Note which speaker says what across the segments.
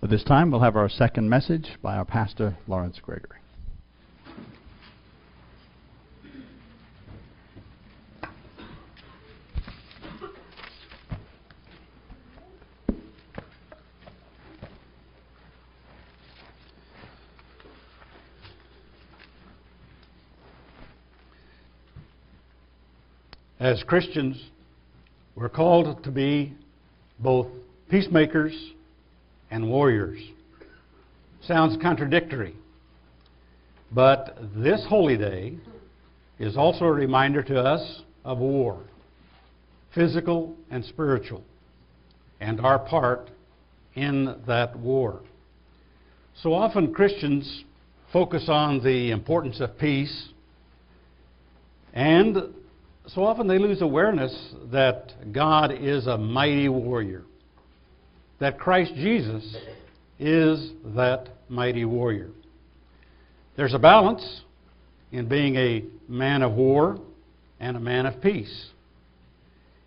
Speaker 1: At this time, we'll have our second message by our pastor, Lawrence Gregory.
Speaker 2: As Christians, we're called to be both peacemakers and warriors. Sounds contradictory. But this holy day is also a reminder to us of war, physical and spiritual, and our part in that war. So often Christians focus on the importance of peace, and so often they lose awareness that God is a mighty warrior that Christ Jesus is that mighty warrior. There's a balance in being a man of war and a man of peace,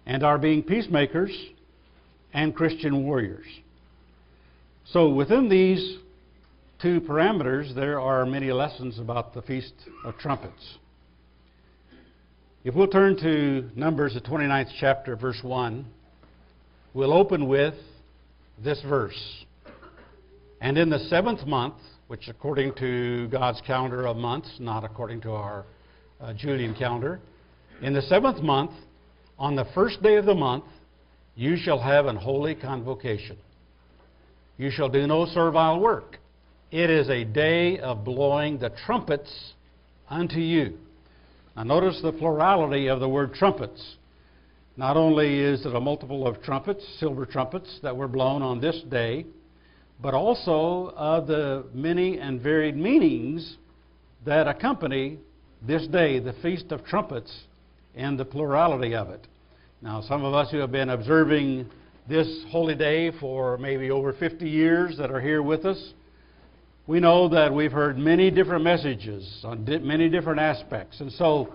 Speaker 2: and our being peacemakers and Christian warriors. So, within these two parameters, there are many lessons about the Feast of Trumpets. If we'll turn to Numbers, the 29th chapter, verse 1, we'll open with this verse. And in the seventh month, which according to God's calendar of months, not according to our uh, Julian calendar, in the seventh month, on the first day of the month, you shall have an holy convocation. You shall do no servile work. It is a day of blowing the trumpets unto you. Now, notice the plurality of the word trumpets. Not only is it a multiple of trumpets, silver trumpets, that were blown on this day, but also of the many and varied meanings that accompany this day, the Feast of Trumpets, and the plurality of it. Now, some of us who have been observing this holy day for maybe over 50 years that are here with us, we know that we've heard many different messages on di- many different aspects. And so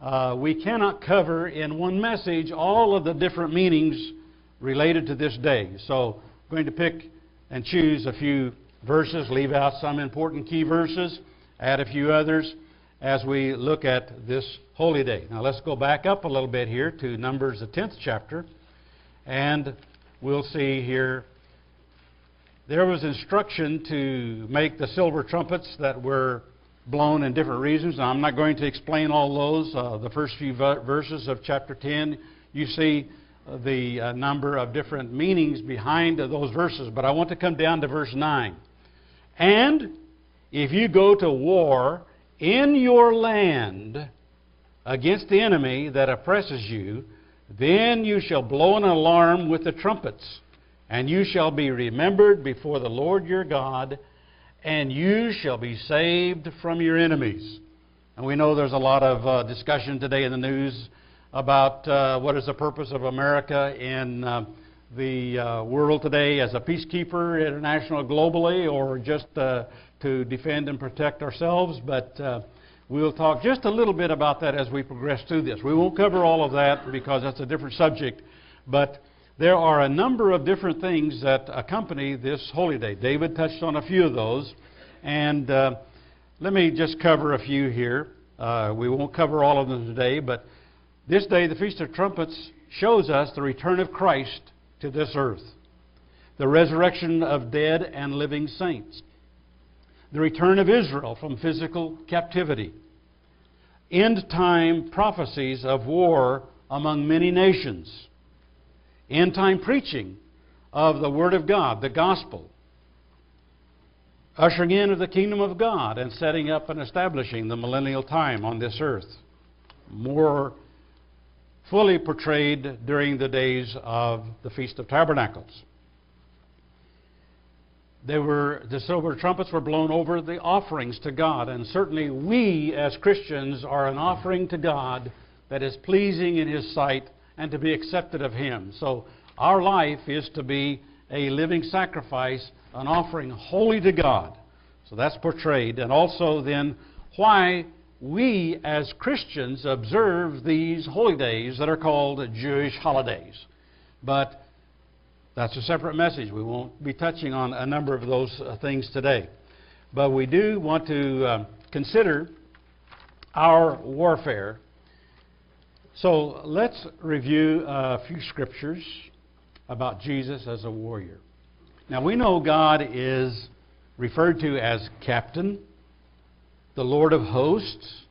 Speaker 2: uh, we cannot cover in one message all of the different meanings related to this day. So I'm going to pick and choose a few verses, leave out some important key verses, add a few others as we look at this holy day. Now let's go back up a little bit here to Numbers, the 10th chapter, and we'll see here there was instruction to make the silver trumpets that were blown in different reasons. I'm not going to explain all those. Uh, the first few verses of chapter 10, you see uh, the uh, number of different meanings behind those verses. But I want to come down to verse 9. And if you go to war in your land against the enemy that oppresses you, then you shall blow an alarm with the trumpets and you shall be remembered before the Lord your God, and you shall be saved from your enemies. And we know there's a lot of uh, discussion today in the news about uh, what is the purpose of America in uh, the uh, world today as a peacekeeper, international, globally, or just uh, to defend and protect ourselves. But uh, we'll talk just a little bit about that as we progress through this. We won't cover all of that because that's a different subject. But there are a number of different things that accompany this holy day. David touched on a few of those, and uh, let me just cover a few here. Uh, we won't cover all of them today, but this day, the Feast of Trumpets, shows us the return of Christ to this earth, the resurrection of dead and living saints, the return of Israel from physical captivity, end time prophecies of war among many nations end time preaching of the Word of God, the gospel, ushering in of the kingdom of God and setting up and establishing the millennial time on this earth. More fully portrayed during the days of the Feast of Tabernacles. They were, the silver trumpets were blown over the offerings to God, and certainly we as Christians are an offering to God that is pleasing in His sight and to be accepted of Him. So our life is to be a living sacrifice, an offering holy to God. So that's portrayed. And also then why we as Christians observe these holy days that are called Jewish holidays. But That's a separate message. We won't be touching on a number of those uh, things today. But we do want to um, consider our warfare. So let's review a few scriptures about Jesus as a warrior. Now we know God is referred to as captain, the Lord of hosts,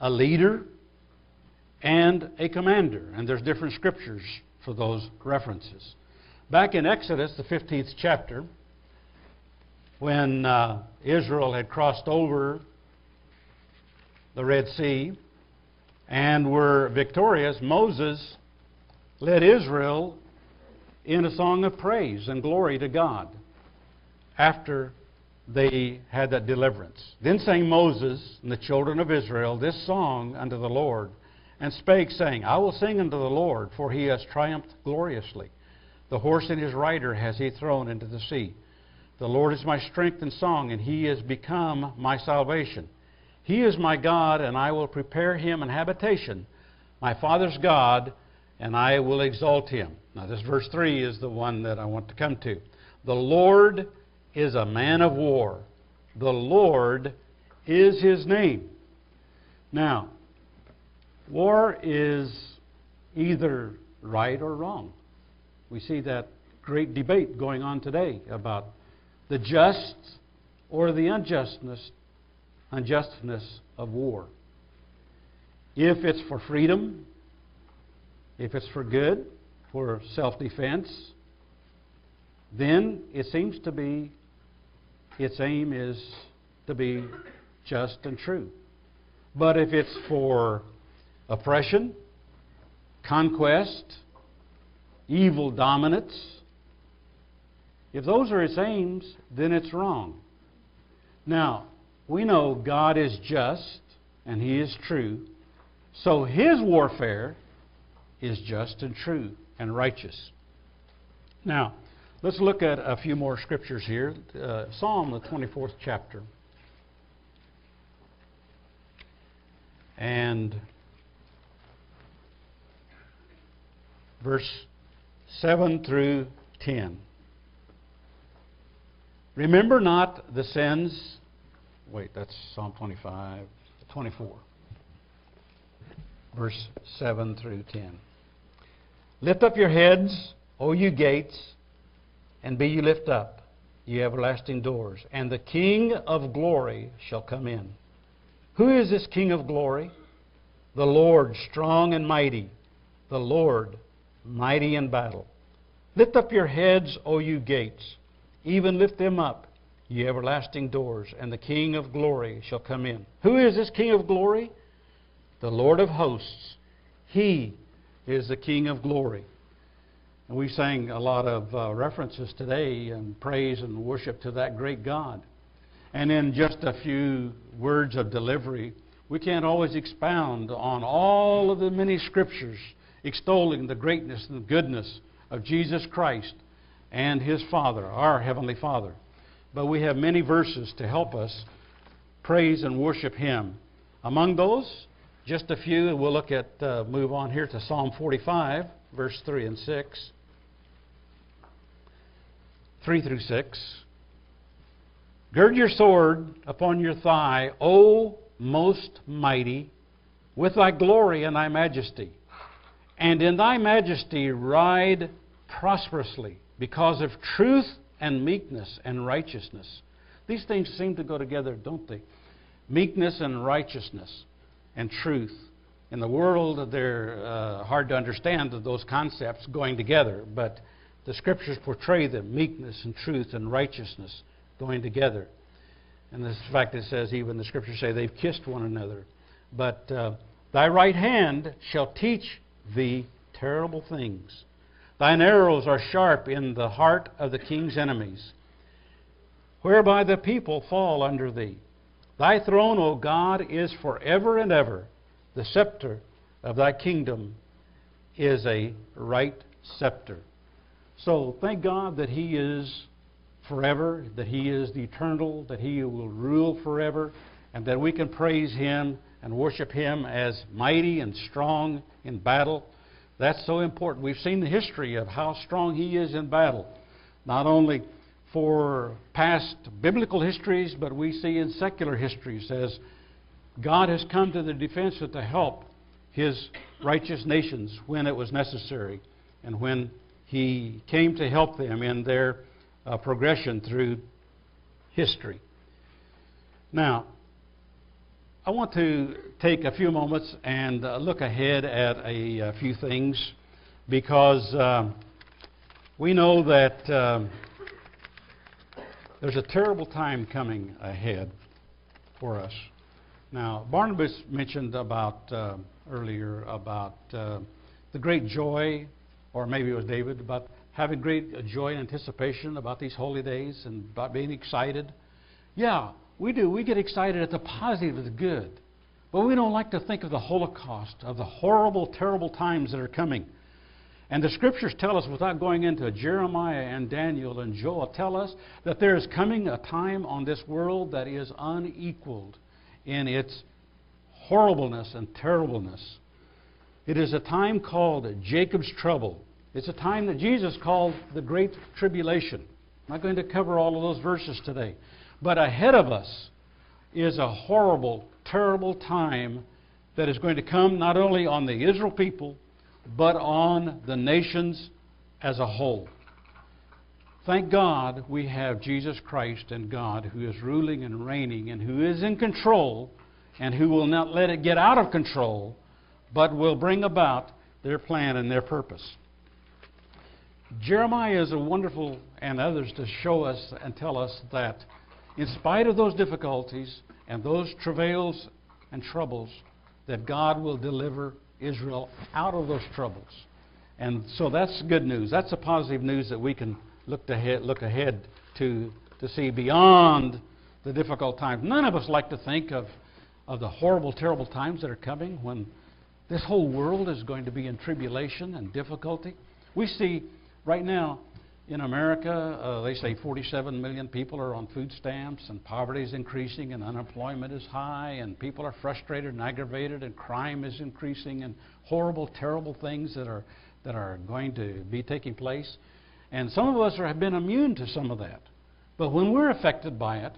Speaker 2: a leader, and a commander. And there's different scriptures for those references. Back in Exodus, the 15th chapter, when uh, Israel had crossed over the Red Sea and were victorious, Moses led Israel in a song of praise and glory to God after they had that deliverance. Then sang Moses and the children of Israel this song unto the Lord, and spake, saying, I will sing unto the Lord, for he has triumphed gloriously. The horse and his rider has he thrown into the sea. The Lord is my strength and song, and he is become my salvation. He is my God, and I will prepare him an habitation, my father's God, and I will exalt him. Now, this verse 3 is the one that I want to come to. The Lord is a man of war. The Lord is his name. Now, war is either right or wrong. We see that great debate going on today about the just or the unjustness unjustness of war. If it's for freedom, if it's for good, for self defense, then it seems to be its aim is to be just and true. But if it's for oppression, conquest, evil dominance, if those are its aims, then it's wrong. Now, we know God is just and He is true, so His warfare is just and true and righteous. Now, let's look at a few more scriptures here. Uh, Psalm, the 24th chapter. And verse 7 through 10. Remember not the sins. Wait, that's Psalm 25, 24. Verse 7 through 10. Lift up your heads, O you gates, and be you lift up, ye everlasting doors, and the King of glory shall come in. Who is this King of glory? The Lord strong and mighty, the Lord mighty in battle. Lift up your heads, O you gates, even lift them up, ye everlasting doors, and the King of glory shall come in. Who is this King of glory? The Lord of hosts. He is the King of glory. And we sang a lot of uh, references today and praise and worship to that great God. And in just a few words of delivery, we can't always expound on all of the many scriptures extolling the greatness and goodness of Jesus Christ and His Father, our Heavenly Father. But we have many verses to help us praise and worship Him. Among those, just a few, we'll look at, uh, move on here to Psalm 45, verse 3 and 6. 3 through 6. Gird your sword upon your thigh, O most mighty, with thy glory and thy majesty. And in thy majesty ride prosperously, because of truth and meekness and righteousness. These things seem to go together, don't they? Meekness and righteousness and truth. In the world, they're uh, hard to understand those concepts going together, but the scriptures portray them meekness and truth and righteousness going together. And this fact it says, even the scriptures say they've kissed one another. But uh, thy right hand shall teach thee terrible things. Thine arrows are sharp in the heart of the king's enemies, whereby the people fall under thee. Thy throne, O God, is forever and ever. The scepter of thy kingdom is a right scepter. So thank God that He is forever, that He is the eternal, that He will rule forever, and that we can praise Him and worship Him as mighty and strong in battle, That's so important. We've seen the history of how strong he is in battle, not only for past biblical histories, but we see in secular histories as God has come to the defense to help his righteous nations when it was necessary and when he came to help them in their uh, progression through history. Now, I want to take a few moments and uh, look ahead at a, a few things because um, we know that um, there's a terrible time coming ahead for us. Now, Barnabas mentioned about uh, earlier about uh, the great joy, or maybe it was David, about having great joy and anticipation about these holy days and about being excited. Yeah, we do. We get excited at the positive, the good. But we don't like to think of the Holocaust, of the horrible, terrible times that are coming. And the scriptures tell us, without going into Jeremiah and Daniel and Joel, tell us that there is coming a time on this world that is unequaled in its horribleness and terribleness. It is a time called Jacob's trouble. It's a time that Jesus called the Great Tribulation. I'm not going to cover all of those verses today. But ahead of us is a horrible, terrible time that is going to come not only on the Israel people, but on the nations as a whole. Thank God we have Jesus Christ and God who is ruling and reigning and who is in control and who will not let it get out of control, but will bring about their plan and their purpose. Jeremiah is a wonderful, and others to show us and tell us that in spite of those difficulties and those travails and troubles, that God will deliver Israel out of those troubles. And so that's good news. That's a positive news that we can look ahead, look ahead to, to see beyond the difficult times. None of us like to think of, of the horrible, terrible times that are coming when this whole world is going to be in tribulation and difficulty. We see right now in America, uh, they say 47 million people are on food stamps, and poverty is increasing, and unemployment is high, and people are frustrated and aggravated, and crime is increasing, and horrible, terrible things that are, that are going to be taking place. And some of us are, have been immune to some of that. But when we're affected by it,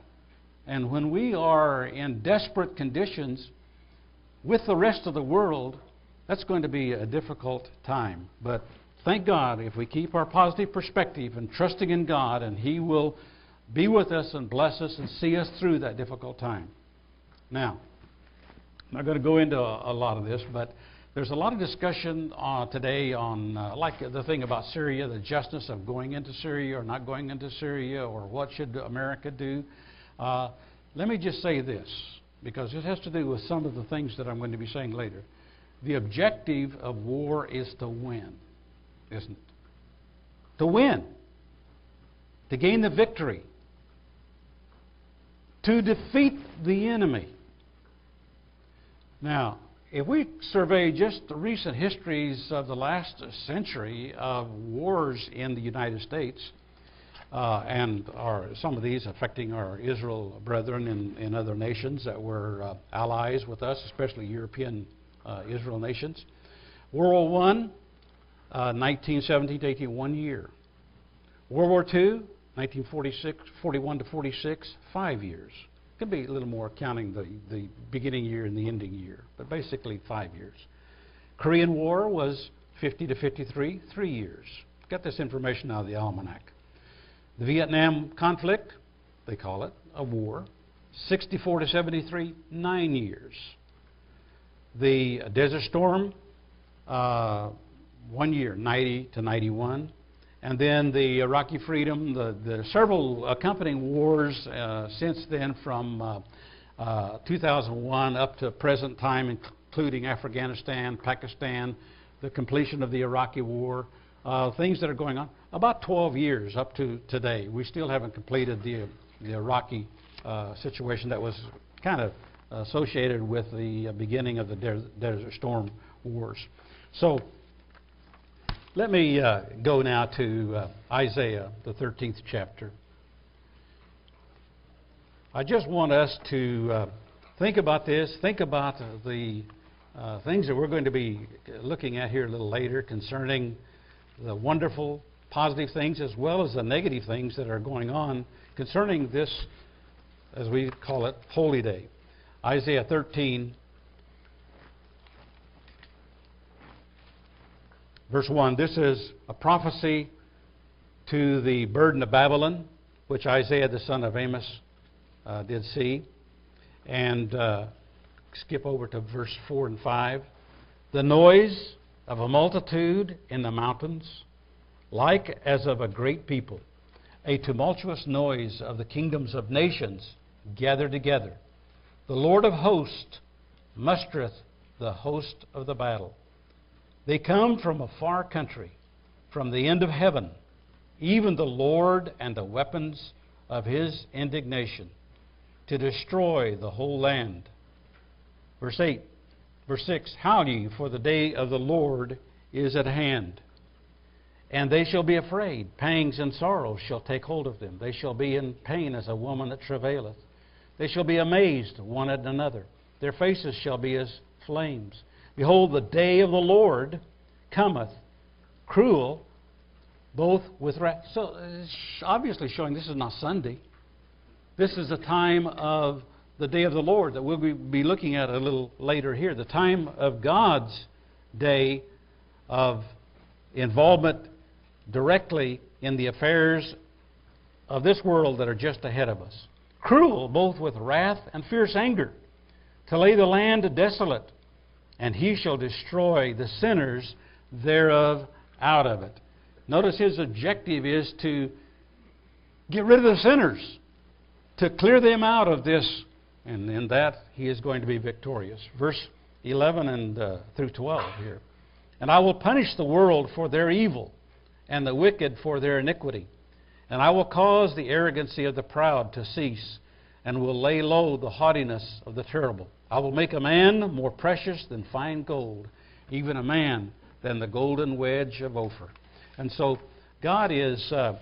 Speaker 2: and when we are in desperate conditions with the rest of the world, that's going to be a difficult time. But thank God if we keep our positive perspective and trusting in God, and He will be with us and bless us and see us through that difficult time. Now, I'm not going to go into a, a lot of this, but there's a lot of discussion uh, today on, uh, like the thing about Syria, the justice of going into Syria or not going into Syria, or what should America do. Uh, let me just say this, because it has to do with some of the things that I'm going to be saying later. The objective of war is to win isn't? To win, to gain the victory, to defeat the enemy. Now, if we survey just the recent histories of the last century of wars in the United States, uh, and some of these affecting our Israel brethren in, in other nations that were uh, allies with us, especially European uh, Israel nations. World War I, 1917 uh, to 18, one year. World War II, 1946, 41 to 46, five years. Could be a little more counting the, the beginning year and the ending year, but basically five years. Korean War was 50 to 53, three years. Got this information out of the almanac. The Vietnam conflict, they call it a war, 64 to 73, nine years. The Desert Storm, uh, one year, 90 to 91. And then the Iraqi freedom, the, the several accompanying wars uh, since then from uh, uh, 2001 up to present time, including Afghanistan, Pakistan, the completion of the Iraqi war, uh, things that are going on. About 12 years up to today. We still haven't completed the, the Iraqi uh, situation that was kind of associated with the beginning of the Desert Storm wars. So let me uh, go now to uh, Isaiah, the 13th chapter. I just want us to uh, think about this, think about the uh, things that we're going to be looking at here a little later concerning the wonderful positive things as well as the negative things that are going on concerning this, as we call it, Holy Day. Isaiah 13, verse 1. This is a prophecy to the burden of Babylon, which Isaiah the son of Amos uh, did see. And uh, skip over to verse 4 and 5. The noise of a multitude in the mountains, like as of a great people, a tumultuous noise of the kingdoms of nations gathered together. The Lord of hosts mustereth the host of the battle. They come from a far country, from the end of heaven, even the Lord and the weapons of his indignation, to destroy the whole land. Verse 8, verse 6 Howl ye, for the day of the Lord is at hand. And they shall be afraid. Pangs and sorrows shall take hold of them. They shall be in pain as a woman that travaileth. They shall be amazed one at another. Their faces shall be as flames. Behold, the day of the Lord cometh, cruel, both with wrath. So, uh, it's obviously showing this is not Sunday. This is a time of the day of the Lord that we'll be looking at a little later here. The time of God's day of involvement directly in the affairs of this world that are just ahead of us. Cruel, both with wrath and fierce anger, to lay the land desolate, and he shall destroy the sinners thereof out of it. Notice his objective is to get rid of the sinners, to clear them out of this, and in that he is going to be victorious. Verse 11 and uh, through 12 here. And I will punish the world for their evil, and the wicked for their iniquity. And I will cause the arrogancy of the proud to cease, and will lay low the haughtiness of the terrible. I will make a man more precious than fine gold, even a man than the golden wedge of Ophir. And so God is uh,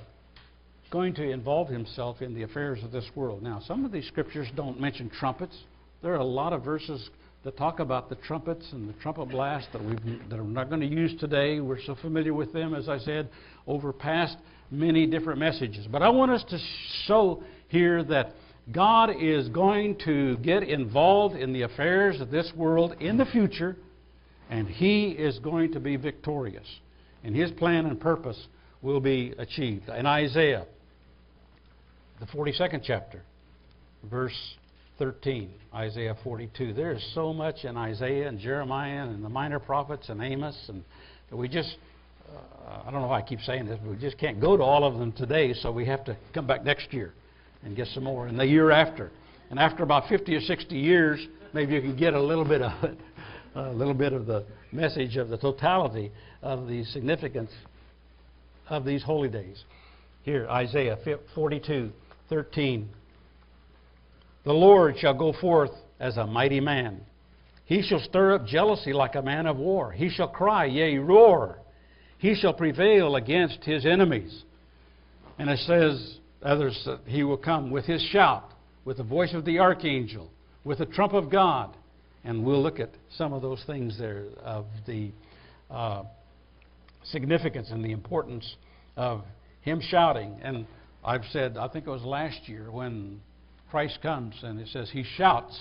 Speaker 2: going to involve himself in the affairs of this world. Now, some of these scriptures don't mention trumpets. There are a lot of verses that talk about the trumpets and the trumpet blast that, we that are not going to use today. We're so familiar with them, as I said, over past many different messages. But I want us to show here that God is going to get involved in the affairs of this world in the future and he is going to be victorious. And his plan and purpose will be achieved. In Isaiah, the 42nd chapter, verse 13, Isaiah 42. There is so much in Isaiah and Jeremiah and the minor prophets and Amos, and we just, uh, I don't know why I keep saying this, but we just can't go to all of them today, so we have to come back next year and get some more, and the year after. And after about 50 or 60 years, maybe you can get a little bit of it a little bit of the message of the totality of the significance of these holy days. Here, Isaiah 42, 13. The Lord shall go forth as a mighty man. He shall stir up jealousy like a man of war. He shall cry, yea, roar. He shall prevail against his enemies. And it says, others, that he will come with his shout, with the voice of the archangel, with the trump of God and we'll look at some of those things there of the uh, significance and the importance of him shouting. And I've said, I think it was last year when Christ comes and it says he shouts.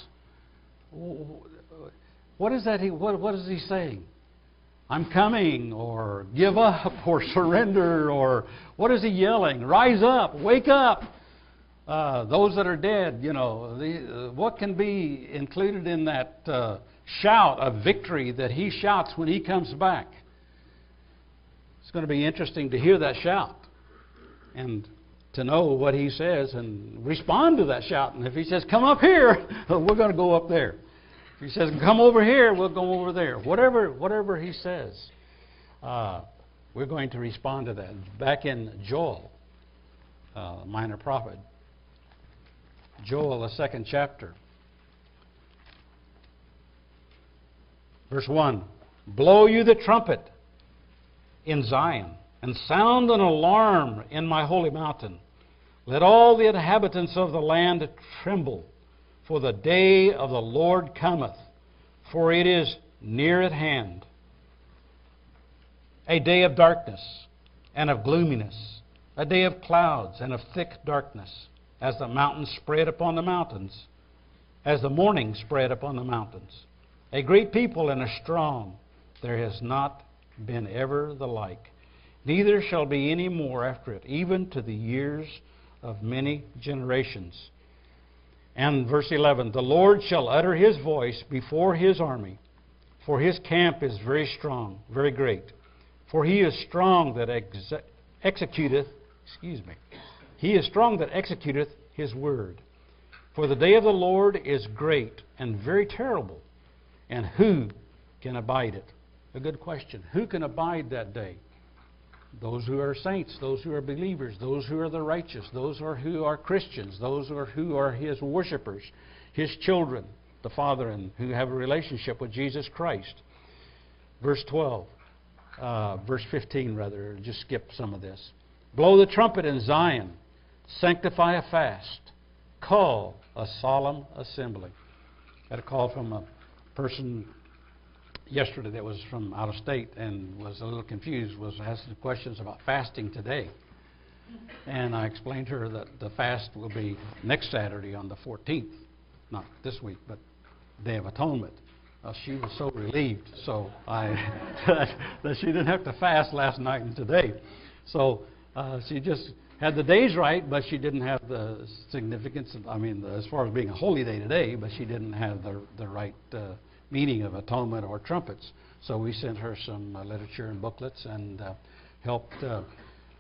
Speaker 2: What is that? He, what, what is he saying? I'm coming, or give up, or surrender, or what is he yelling? Rise up, wake up. Uh, those that are dead, you know, the, uh, what can be included in that uh, shout of victory that he shouts when he comes back? It's going to be interesting to hear that shout and to know what he says and respond to that shout. And if he says, Come up here, we're going to go up there. He says, Come over here, we'll go over there. Whatever, whatever he says, uh, we're going to respond to that. Back in Joel, uh, minor prophet, Joel, the second chapter. Verse 1 Blow you the trumpet in Zion, and sound an alarm in my holy mountain. Let all the inhabitants of the land tremble, for the day of the Lord cometh, for it is near at hand. A day of darkness and of gloominess, a day of clouds and of thick darkness, as the mountains spread upon the mountains, as the morning spread upon the mountains. A great people and a strong, there has not been ever the like. Neither shall be any more after it, even to the years of many generations. And verse 11 The Lord shall utter his voice before his army, for his camp is very strong, very great. For he is strong that ex- executeth, excuse me, he is strong that executeth his word. For the day of the Lord is great and very terrible, and who can abide it? A good question. Who can abide that day? Those who are saints, those who are believers, those who are the righteous, those who are, who are Christians, those who are, who are His worshipers, His children, the Father, and who have a relationship with Jesus Christ. Verse 12, uh, verse 15, rather, just skip some of this. Blow the trumpet in Zion, sanctify a fast, call a solemn assembly. Got a call from a person yesterday that was from out of state and was a little confused, was asking questions about fasting today. And I explained to her that the fast will be next Saturday on the 14th, not this week, but Day of Atonement. Uh, she was so relieved, so I that she didn't have to fast last night and today. So uh, she just had the days right, but she didn't have the significance. Of, I mean, the, as far as being a holy day today, but she didn't have the the right. Uh, meaning of atonement or trumpets. So we sent her some uh, literature and booklets and uh, helped, uh,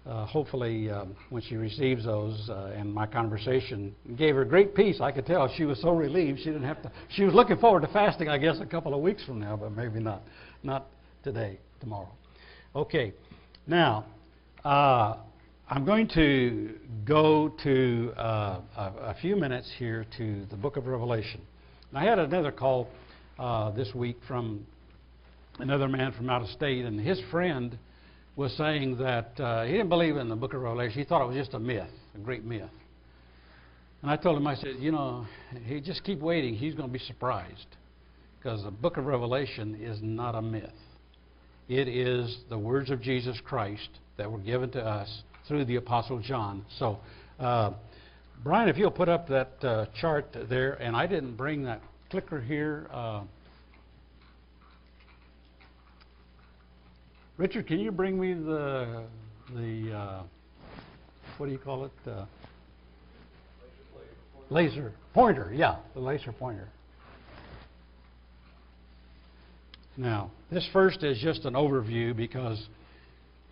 Speaker 2: uh hopefully, um, when she receives those, and my conversation gave her great peace. I could tell she was so relieved she didn't have to. She was looking forward to fasting, I guess, a couple of weeks from now, but maybe not, not today, tomorrow. Okay, now. I'm going to go to a, a, few minutes here to the book of Revelation. I had another call uh, this week from another man from out of state, and his friend was saying that uh, he didn't believe in the book of Revelation. He thought it was just a myth, a great myth. And I told him, I said, you know, he just keep waiting. He's going to be surprised because the book of Revelation is not a myth. It is the words of Jesus Christ that were given to us through the Apostle John. So, uh, Brian, if you'll put up that uh, chart there, and I didn't bring that clicker here. Uh, Richard, can you bring me the the uh, what do you call it? Uh, laser pointer. Yeah, the laser pointer. Now, this first is just an overview because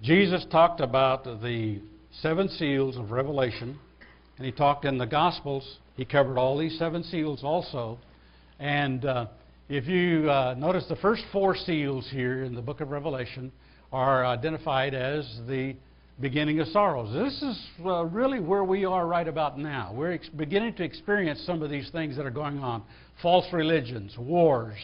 Speaker 2: Jesus talked about the seven seals of Revelation, and he talked in the Gospels. He covered all these seven seals also. And uh, if you uh, notice, the first four seals here in the book of Revelation are identified as the beginning of sorrows. This is uh, really where we are right about now. We're ex- beginning to experience some of these things that are going on false religions, wars,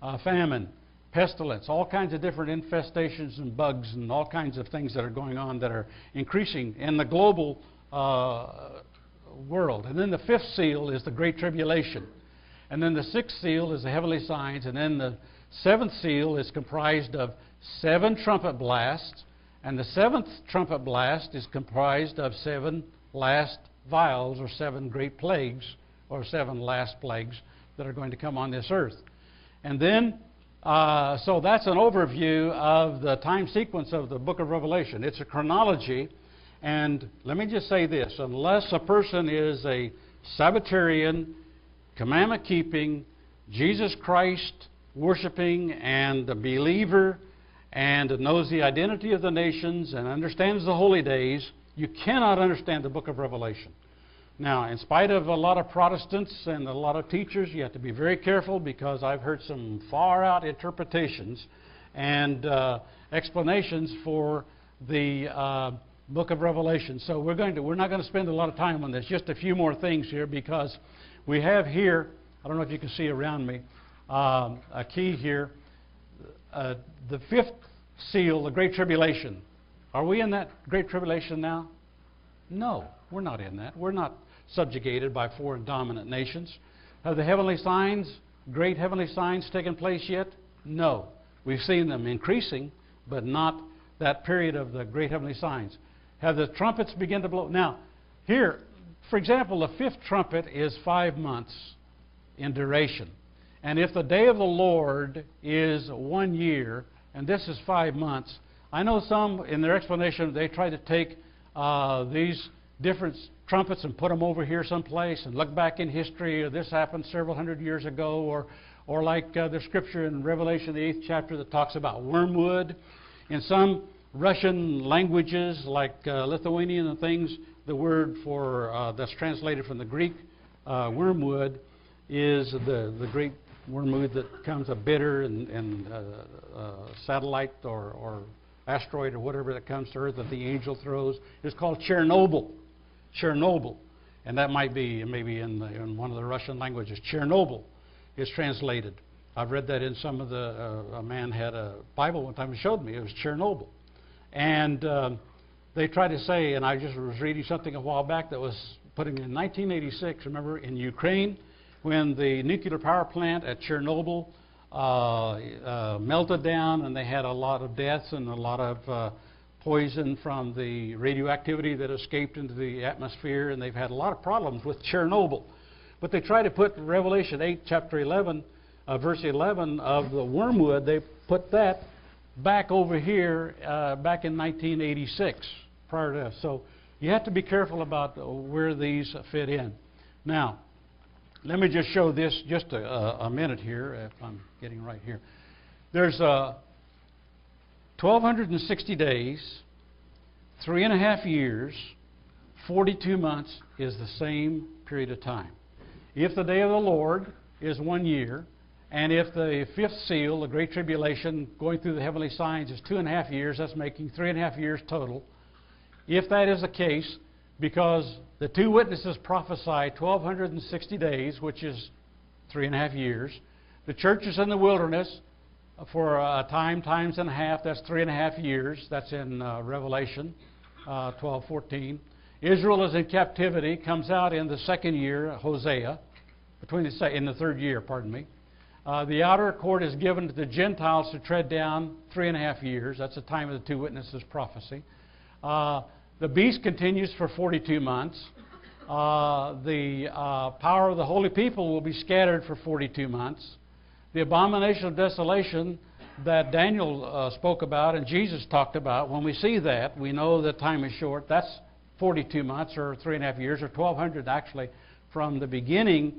Speaker 2: uh, famine, pestilence, all kinds of different infestations and bugs, and all kinds of things that are going on that are increasing in the global uh, world. And then the fifth seal is the Great Tribulation. And then the sixth seal is the heavenly signs. And then the seventh seal is comprised of seven trumpet blasts. And the seventh trumpet blast is comprised of seven last vials or seven great plagues or seven last plagues that are going to come on this earth. And then, uh, so that's an overview of the time sequence of the book of Revelation. It's a chronology. And let me just say this unless a person is a Sabbatarian, commandment keeping, Jesus Christ worshiping, and a believer, and knows the identity of the nations and understands the holy days, you cannot understand the book of Revelation. Now, in spite of a lot of Protestants and a lot of teachers, you have to be very careful because I've heard some far out interpretations and uh, explanations for the uh, book of Revelation. So we're going to we're not going to spend a lot of time on this. Just a few more things here because we have here, I don't know if you can see around me, um, a key here. Uh, the fifth seal, the Great Tribulation. Are we in that Great Tribulation now? No, we're not in that. We're not subjugated by foreign dominant nations. Have the heavenly signs, great heavenly signs, taken place yet? No. We've seen them increasing, but not that period of the great heavenly signs. Have the trumpets begin to blow? Now, here, for example, the fifth trumpet is five months in duration. And if the day of the Lord is one year, and this is five months, I know some, in their explanation, they try to take uh, these different trumpets and put them over here someplace and look back in history, or this happened several hundred years ago, or, or like uh, the scripture in Revelation, the eighth chapter, that talks about wormwood. In some Russian languages, like uh, Lithuanian and things, the word for uh, that's translated from the Greek uh, wormwood is the, the great wormwood that comes a bitter and, and uh, uh, satellite or, or asteroid or whatever that comes to Earth that the angel throws. It's called Chernobyl. Chernobyl. And that might be maybe in, the, in one of the Russian languages. Chernobyl is translated. I've read that in some of the, uh, a man had a Bible one time and showed me. It was Chernobyl. And um, they try to say, and I just was reading something a while back that was putting in 1986, remember, in Ukraine, when the nuclear power plant at Chernobyl uh, uh, melted down and they had a lot of deaths and a lot of uh, poison from the radioactivity that escaped into the atmosphere, and they've had a lot of problems with Chernobyl. But they try to put Revelation 8, chapter 11, uh, verse 11 of the wormwood, they put that back over here uh, back in 1986, prior to so you have to be careful about where these fit in. Now, let me just show this just a, a minute here, if I'm getting right here. There's uh, 1,260 days, three and a half years, 42 months is the same period of time. If the day of the Lord is one year, and if the fifth seal, the Great Tribulation, going through the heavenly signs, is two and a half years, that's making three and a half years total. If that is the case, because the two witnesses prophesy 1,260 days, which is three and a half years, the church is in the wilderness for a time, times and a half, that's three and a half years, that's in uh, Revelation uh, 12, 14. Israel is in captivity, comes out in the second year, Hosea, between the in the third year, pardon me. Uh, the outer court is given to the Gentiles to tread down three and a half years. That's the time of the two witnesses' prophecy. Uh, the beast continues for 42 months. Uh, the uh, power of the holy people will be scattered for 42 months. The abomination of desolation that Daniel uh, spoke about and Jesus talked about, when we see that, we know that time is short. That's 42 months or three and a half years, or 1,200 actually, from the beginning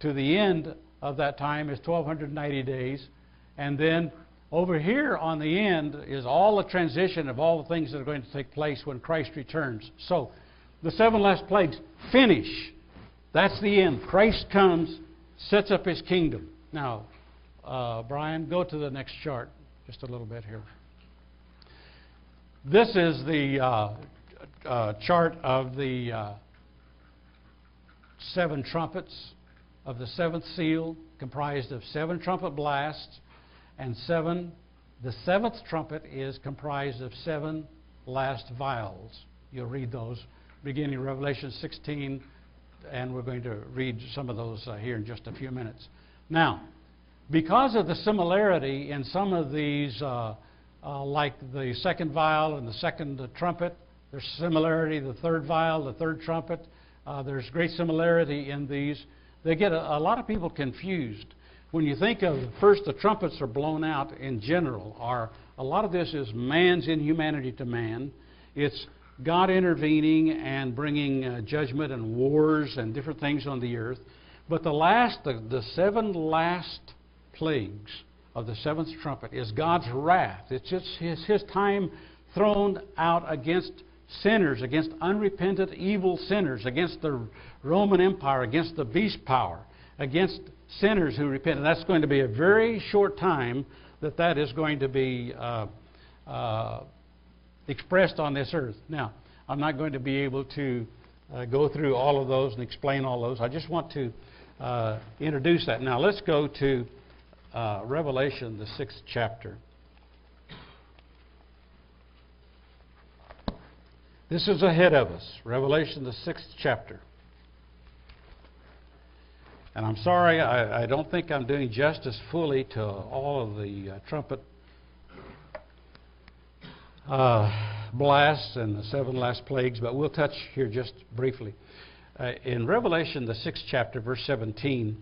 Speaker 2: to the end of that time is 1,290 days. And then over here on the end is all the transition of all the things that are going to take place when Christ returns. So the seven last plagues finish. That's the end. Christ comes, sets up his kingdom. Now, uh, Brian, go to the next chart just a little bit here. This is the uh, uh, chart of the uh, seven trumpets of the seventh seal, comprised of seven trumpet blasts, and seven. The seventh trumpet is comprised of seven last vials. You'll read those beginning in Revelation 16, and we're going to read some of those uh, here in just a few minutes. Now, because of the similarity in some of these, uh, uh, like the second vial and the second uh, trumpet, there's similarity. The third vial, the third trumpet, uh, there's great similarity in these. They get a, a lot of people confused. When you think of first the trumpets are blown out in general, are a lot of this is man's inhumanity to man. It's God intervening and bringing uh, judgment and wars and different things on the earth. But the last, the, the seven last plagues of the seventh trumpet is God's wrath. It's just his, his time thrown out against sinners, against unrepentant, evil sinners, against the Roman Empire, against the beast power, against sinners who repent. And that's going to be a very short time that that is going to be uh, uh, expressed on this earth. Now, I'm not going to be able to uh, go through all of those and explain all those. I just want to uh, introduce that. Now, let's go to uh, Revelation, the sixth chapter. This is ahead of us. Revelation, the sixth chapter. And I'm sorry, I, I don't think I'm doing justice fully to all of the uh, trumpet uh, blasts and the seven last plagues, but we'll touch here just briefly. Uh, in Revelation, the sixth chapter, verse 17,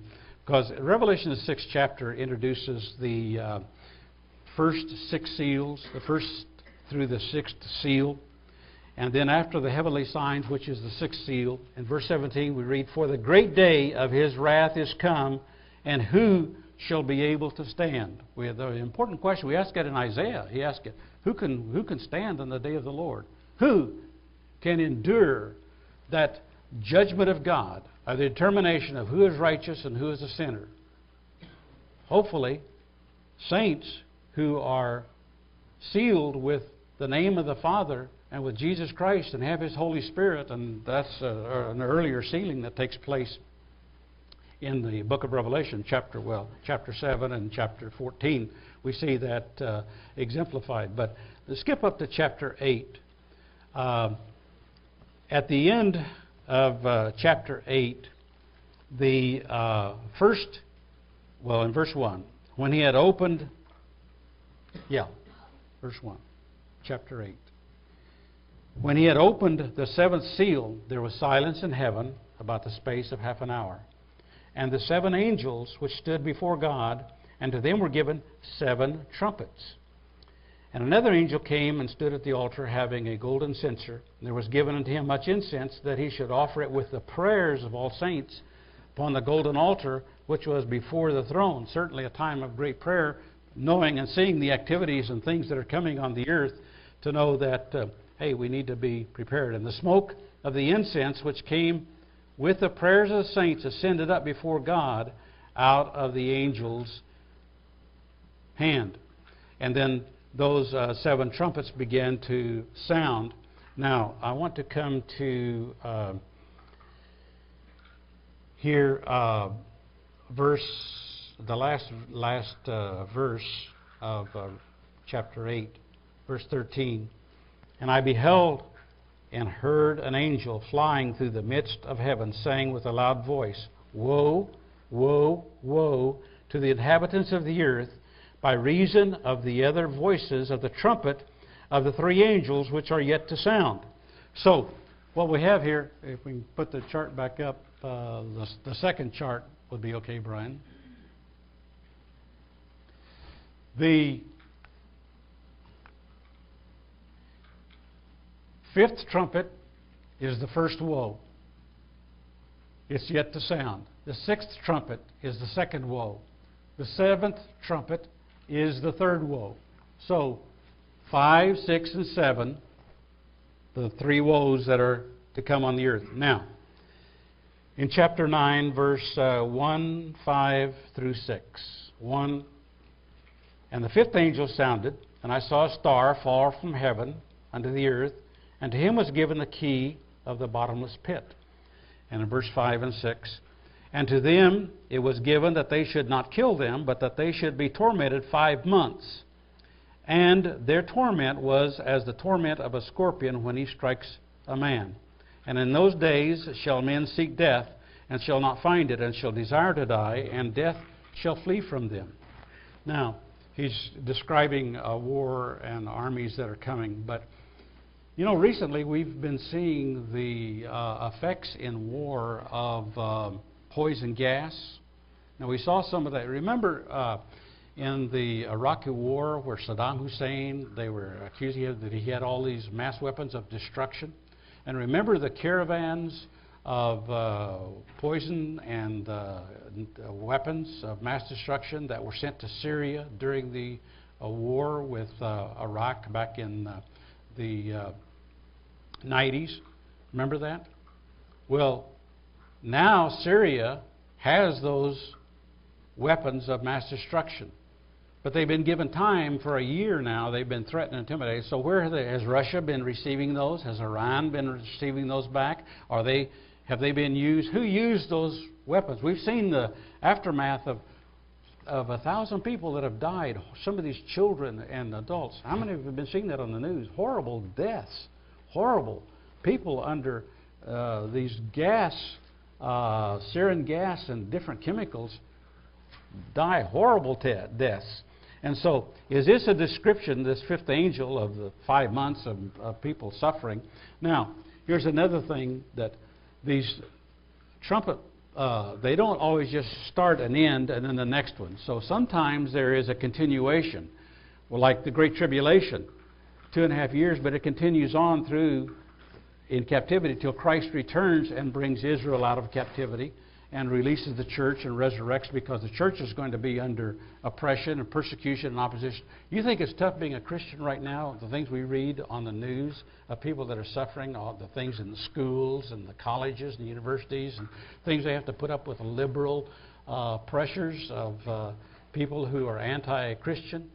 Speaker 2: because Revelation, the sixth chapter, introduces the uh, first six seals, the first through the sixth seal, and then after the heavenly signs, which is the sixth seal, in verse 17 we read, For the great day of his wrath is come, and who shall be able to stand? We have the important question we ask it in Isaiah. He asked it, who can, who can stand on the day of the Lord? Who can endure that judgment of God, or the determination of who is righteous and who is a sinner? Hopefully, saints who are sealed with the name of the Father and with Jesus Christ and have His Holy Spirit, and that's uh, an earlier sealing that takes place in the book of Revelation, chapter well, chapter seven and chapter fourteen. We see that uh, exemplified. But skip up to chapter eight. Uh, at the end of uh, chapter eight, the uh, first, well, in verse one, when he had opened, yeah, verse one, chapter eight. When he had opened the seventh seal, there was silence in heaven about the space of half an hour. And the seven angels which stood before God, and to them were given seven trumpets. And another angel came and stood at the altar, having a golden censer. And there was given unto him much incense, that he should offer it with the prayers of all saints upon the golden altar which was before the throne. Certainly a time of great prayer, knowing and seeing the activities and things that are coming on the earth, to know that. Uh, hey, we need to be prepared. And the smoke of the incense which came with the prayers of the saints ascended up before God out of the angel's hand. And then those uh, seven trumpets began to sound. Now, I want to come to uh, here, uh, verse, the last last uh, verse of uh, chapter eight, verse thirteen. And I beheld and heard an angel flying through the midst of heaven, saying with a loud voice, Woe, woe, woe to the inhabitants of the earth, by reason of the other voices of the trumpet of the three angels which are yet to sound. So, what we have here, if we can put the chart back up, uh, the, the second chart would be okay, Brian. The fifth trumpet is the first woe. It's yet to sound. The sixth trumpet is the second woe. The seventh trumpet is the third woe. So, five, six, and seven, the three woes that are to come on the earth. Now, in chapter 9, verse uh, 1, 5 through 6. 1. And the fifth angel sounded, and I saw a star fall from heaven unto the earth and to him was given the key of the bottomless pit. And in verse 5 and 6, and to them it was given that they should not kill them, but that they should be tormented five months. And their torment was as the torment of a scorpion when he strikes a man. And in those days shall men seek death, and shall not find it, and shall desire to die, and death shall flee from them. Now, he's describing a war and armies that are coming, but you know, recently we've been seeing the uh, effects in war of uh, poison gas. Now, we saw some of that. Remember uh, in the Iraqi war where Saddam Hussein, they were accusing him that he had all these mass weapons of destruction? And remember the caravans of uh, poison and uh, weapons of mass destruction that were sent to Syria during the uh, war with Iraq back in the 90s. Remember that? Well, now Syria has those weapons of mass destruction. But they've been given time for a year now. They've been threatened and intimidated. So where they, has Russia been receiving those? Has Iran been receiving those back? Are they have they been used? Who used those weapons? We've seen the aftermath of of a thousand people that have died. Some of these children and adults. How many have been seeing that on the news? Horrible deaths horrible people under uh, these gas uh, sarin gas and different chemicals, die horrible deaths. And so, is this a description, this fifth angel, of the five months of, of people suffering? Now, here's another thing that these trumpet, uh, they don't always just start and end and then the next one. So sometimes there is a continuation. Well, like the Great Tribulation, two and a half years, but it continues on through in captivity till Christ returns and brings Israel out of captivity and releases the church and resurrects because the church is going to be under oppression and persecution and opposition. You think it's tough being a Christian right now? The things we read on the news of people that are suffering, all the things in the schools and the colleges and the universities, and things they have to put up with liberal uh, pressures of uh, people who are anti Christian.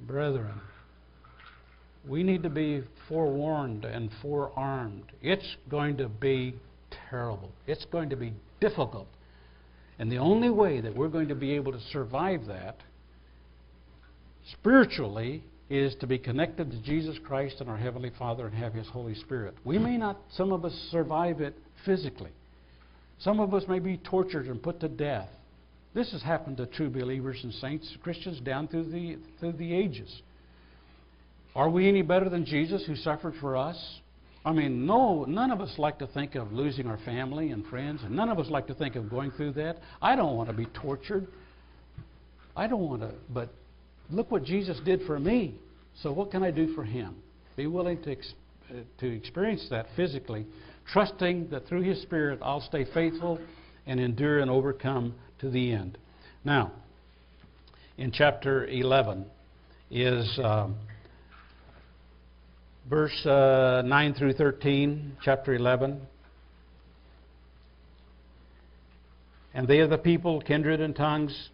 Speaker 2: Brethren, we need to be forewarned and forearmed. It's going to be terrible. It's going to be difficult. And the only way that we're going to be able to survive that spiritually is to be connected to Jesus Christ and our Heavenly Father and have His Holy Spirit. We may not, some of us, survive it physically. Some of us may be tortured and put to death. This has happened to true believers and saints, Christians, down through the, through the ages. Are we any better than Jesus who suffered for us? I mean, no, none of us like to think of losing our family and friends, and none of us like to think of going through that. I don't want to be tortured. I don't want to, but look what Jesus did for me. So what can I do for him? Be willing to, ex- uh, to experience that physically, trusting that through his Spirit I'll stay faithful and endure and overcome to the end. Now, in chapter 11 is. Um, verse uh, 9 through 13, chapter 11. And they are the people, kindred and tongues.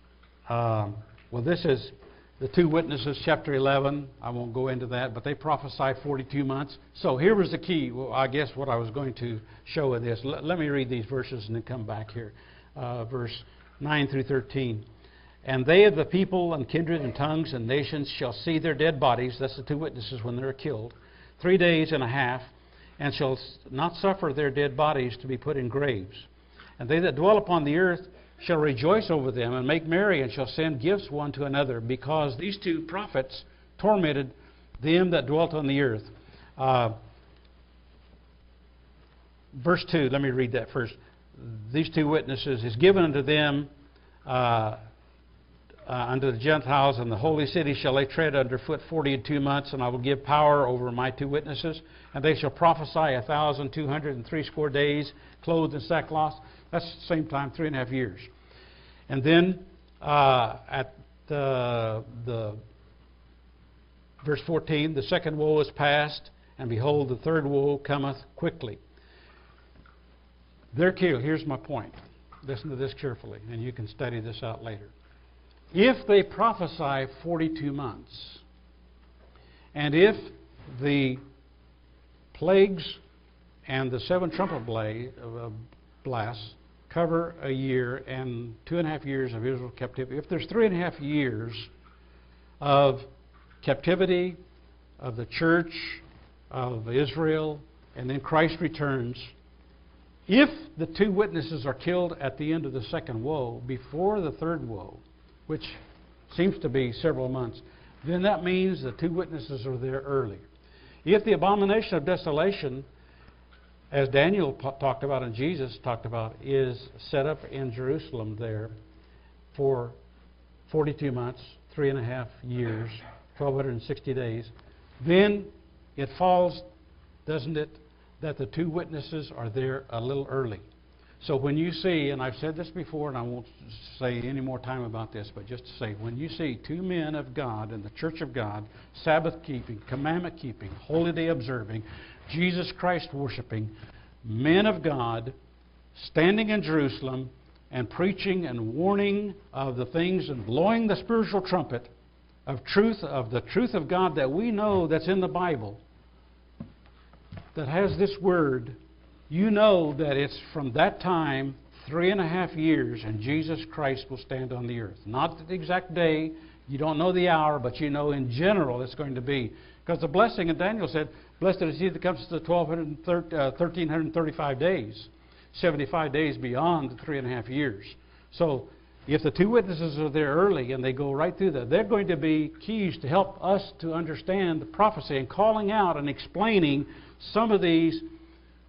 Speaker 2: Uh, well, this is the two witnesses, chapter 11. I won't go into that, but they prophesy 42 months. So here was the key. Well, I guess what I was going to show in this. L- let me read these verses and then come back here. Uh, verse 9 through 13. And they of the people and kindred and tongues and nations shall see their dead bodies. That's the two witnesses when they're killed three days and a half, and shall not suffer their dead bodies to be put in graves. And they that dwell upon the earth shall rejoice over them, and make merry, and shall send gifts one to another, because these two prophets tormented them that dwelt on the earth. Uh, verse 2, let me read that first. These two witnesses is given unto them. Uh, uh, unto the Gentiles, and the holy city shall they tread under foot forty and two months, and I will give power over my two witnesses, and they shall prophesy a thousand two hundred and threescore days, clothed in sackcloth. That's the same time, three and a half years. And then uh, at the, the verse 14, the second woe is past, and behold, the third woe cometh quickly. They're. Here's my point. Listen to this carefully, and you can study this out later. If they prophesy 42 months, and if the plagues and the seven trumpet uh, blasts cover a year and two and a half years of Israel captivity, if there's three and a half years of captivity of the church of Israel, and then Christ returns, if the two witnesses are killed at the end of the second woe, before the third woe, which seems to be several months, then that means the two witnesses are there early. If the abomination of desolation, as Daniel talked about and Jesus talked about, is set up in Jerusalem there for 42 months, three and a half years, 1,260 days, then it falls, doesn't it, that the two witnesses are there a little early. So when you see, and I've said this before, and I won't say any more time about this, but just to say, when you see two men of God in the church of God, Sabbath keeping, commandment keeping, holy day observing, Jesus Christ worshiping, men of God standing in Jerusalem and preaching and warning of the things and blowing the spiritual trumpet of truth, of the truth of God that we know that's in the Bible, that has this word you know that it's from that time, three and a half years, and Jesus Christ will stand on the earth. Not the exact day, you don't know the hour, but you know in general it's going to be. Because the blessing, and Daniel said, Blessed is he that comes to the 1335 uh, days. 75 days beyond the three and a half years. So if the two witnesses are there early and they go right through that, they're going to be keys to help us to understand the prophecy and calling out and explaining some of these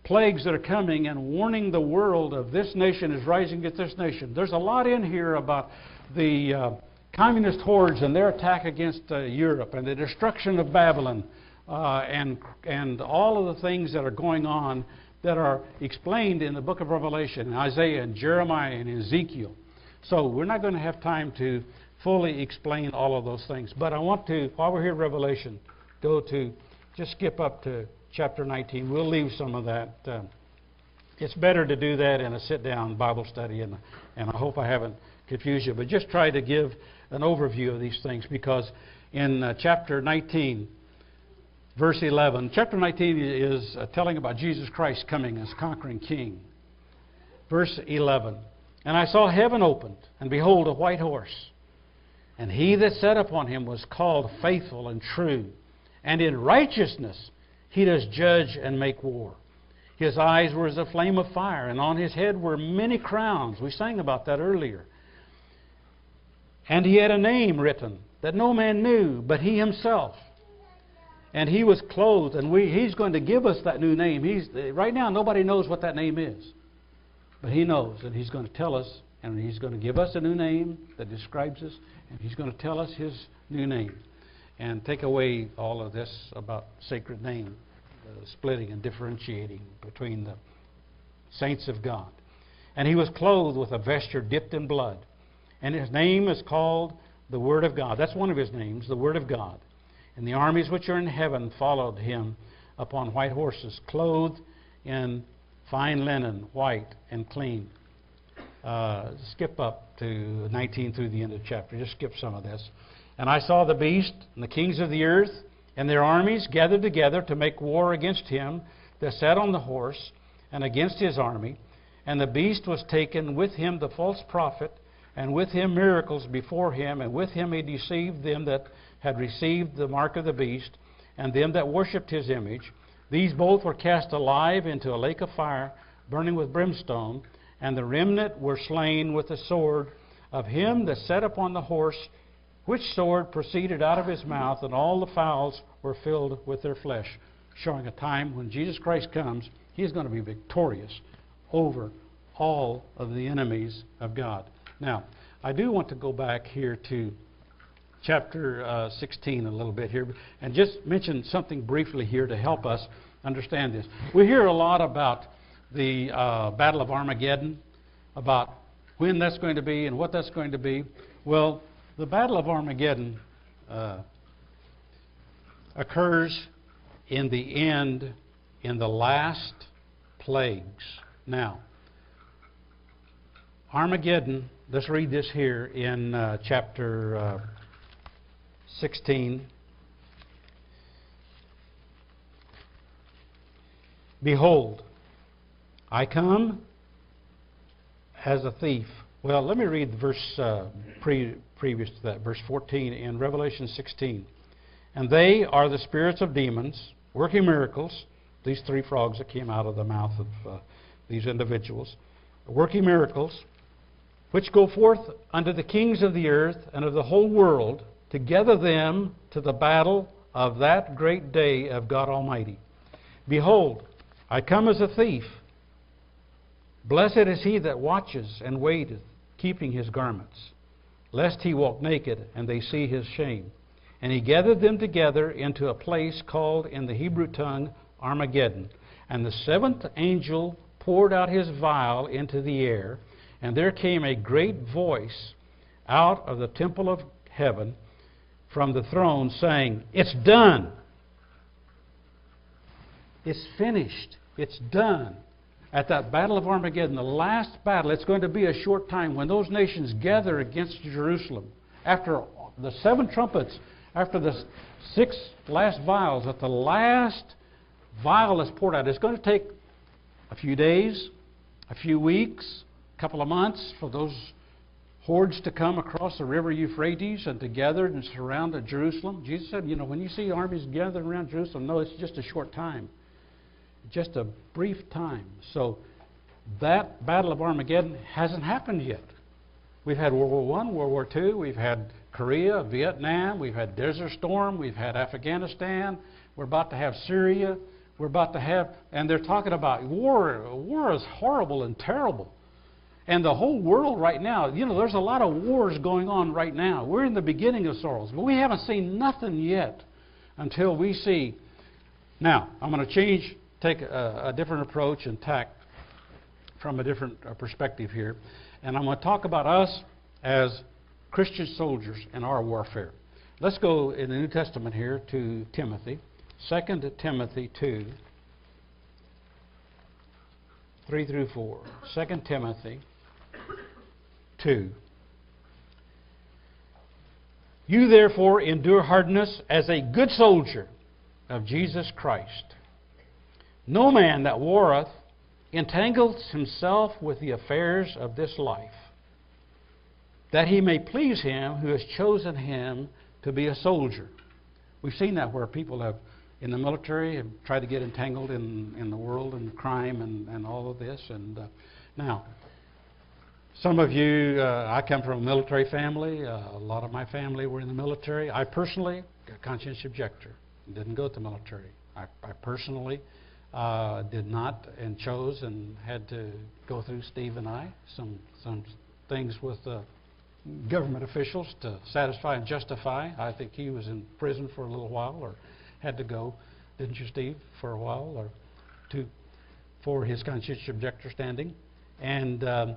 Speaker 2: plagues that are coming and warning the world of this nation is rising against this nation. There's a lot in here about the uh, communist hordes and their attack against uh, Europe and the destruction of Babylon uh, and, and all of the things that are going on that are explained in the book of Revelation, Isaiah and Jeremiah and Ezekiel. So we're not going to have time to fully explain all of those things. But I want to, while we're here in Revelation, go to, just skip up to chapter 19. We'll leave some of that. Um, it's better to do that in a sit down Bible study, and, and I hope I haven't confused you. But just try to give an overview of these things because in uh, chapter 19, verse 11, chapter 19 is uh, telling about Jesus Christ coming as conquering king. Verse 11 And I saw heaven opened, and behold, a white horse. And he that sat upon him was called faithful and true. And in righteousness he does judge and make war. His eyes were as a flame of fire, and on his head were many crowns. We sang about that earlier. And he had a name written that no man knew but he himself. And he was clothed, and we, he's going to give us that new name. He's, right now, nobody knows what that name is. But he knows, and he's going to tell us, and he's going to give us a new name that describes us, and he's going to tell us his new name and take away all of this about sacred name, splitting and differentiating between the saints of God. And he was clothed with a vesture dipped in blood. And his name is called the Word of God. That's one of his names, the Word of God. And the armies which are in heaven followed him upon white horses, clothed in fine linen, white and clean. Uh, skip up to 19 through the end of the chapter. Just skip some of this. And I saw the beast and the kings of the earth and their armies gathered together to make war against him that sat on the horse and against his army. And the beast was taken with him the false prophet, and with him miracles before him, and with him he deceived them that had received the mark of the beast, and them that worshipped his image. These both were cast alive into a lake of fire, burning with brimstone, and the remnant were slain with the sword of him that sat upon the horse, which sword proceeded out of his mouth, and all the fowls were filled with their flesh, showing a time when Jesus Christ comes, he's going to be victorious over all of the enemies of God. Now, I do want to go back here to chapter uh, 16 a little bit here and just mention something briefly here to help us understand this. We hear a lot about the uh, Battle of Armageddon, about when that's going to be and what that's going to be. Well, the Battle of Armageddon uh, occurs in the end, in the last plagues. Now, Armageddon, let's read this here in uh, chapter uh, 16. Behold, I come as a thief. Well, let me read verse uh, pre- previous to that, verse 14 in Revelation 16. And they are the spirits of demons, working miracles. These three frogs that came out of the mouth of uh, these individuals, working miracles, which go forth unto the kings of the earth and of the whole world to gather them to the battle of that great day of God Almighty. Behold, I come as a thief. Blessed is he that watches and waiteth, keeping his garments, lest he walk naked and they see his shame. And he gathered them together into a place called in the Hebrew tongue Armageddon. And the seventh angel poured out his vial into the air, and there came a great voice out of the temple of heaven from the throne saying, It's done. It's finished. It's done. At that battle of Armageddon, the last battle, it's going to be a short time when those nations gather against Jerusalem. After the seven trumpets, after the six last vials, at the last vial is poured out, it's going to take a few days, a few weeks, a couple of months for those hordes to come across the river Euphrates and to gather and surround Jerusalem. Jesus said, you know, when you see armies gathering around Jerusalem, no, it's just a short time. Just a brief time. So that Battle of Armageddon hasn't happened yet. We've had World War I, World War II, we've had Korea, Vietnam, we've had Desert Storm, we've had Afghanistan, we're about to have Syria, we're about to have, and they're talking about war. War is horrible and terrible. And the whole world right now, you know, there's a lot of wars going on right now. We're in the beginning of sorrows, but we haven't seen nothing yet until we see. Now, I'm going to change, take a, a different approach and tack from a different uh, perspective here. And I'm going to talk about us as Christian soldiers in our warfare. Let's go in the New Testament here to Timothy, 2 Timothy 2, 3 through 4. 2 Timothy 2. You therefore endure hardness as a good soldier of Jesus Christ. No man that warreth entangles himself with the affairs of this life, that he may please him who has chosen him to be a soldier. We've seen that where people have, in the military, have tried to get entangled in, in the world and crime and, and all of this. And uh, now, some of you, uh, I come from a military family. Uh, a lot of my family were in the military. I personally, a conscientious objector, didn't go to the military. I, I personally uh, did not and chose and had to go through Steve and I some some things with government officials to satisfy and justify. I think he was in prison for a little while or had to go, didn't you, Steve, for a while or two for his conscientious objector standing. And um,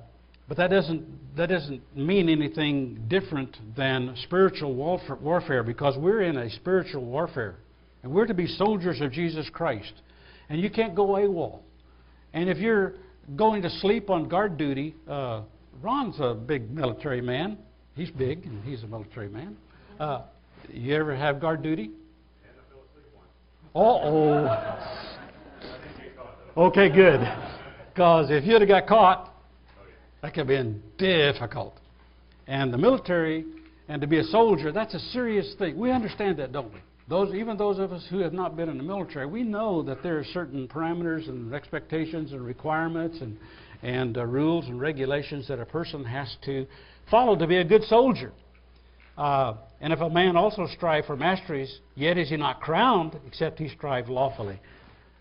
Speaker 2: but that doesn't that doesn't mean anything different than spiritual warfare because we're in a spiritual warfare, and we're to be soldiers of Jesus Christ. And you can't go AWOL. And if you're going to sleep on guard duty, uh, Ron's a big military man. He's big, and he's a military man. Uh, you ever have guard duty? Uh oh. Okay, good. Because if you'd have got caught, that could have been difficult. And the military and to be a soldier, that's a serious thing. We understand that, don't we? Those, even those of us who have not been in the military, we know that there are certain parameters and expectations and requirements and, and uh, rules and regulations that a person has to follow to be a good soldier. Uh, and if a man also strive for masteries, yet is he not crowned, except he strive lawfully.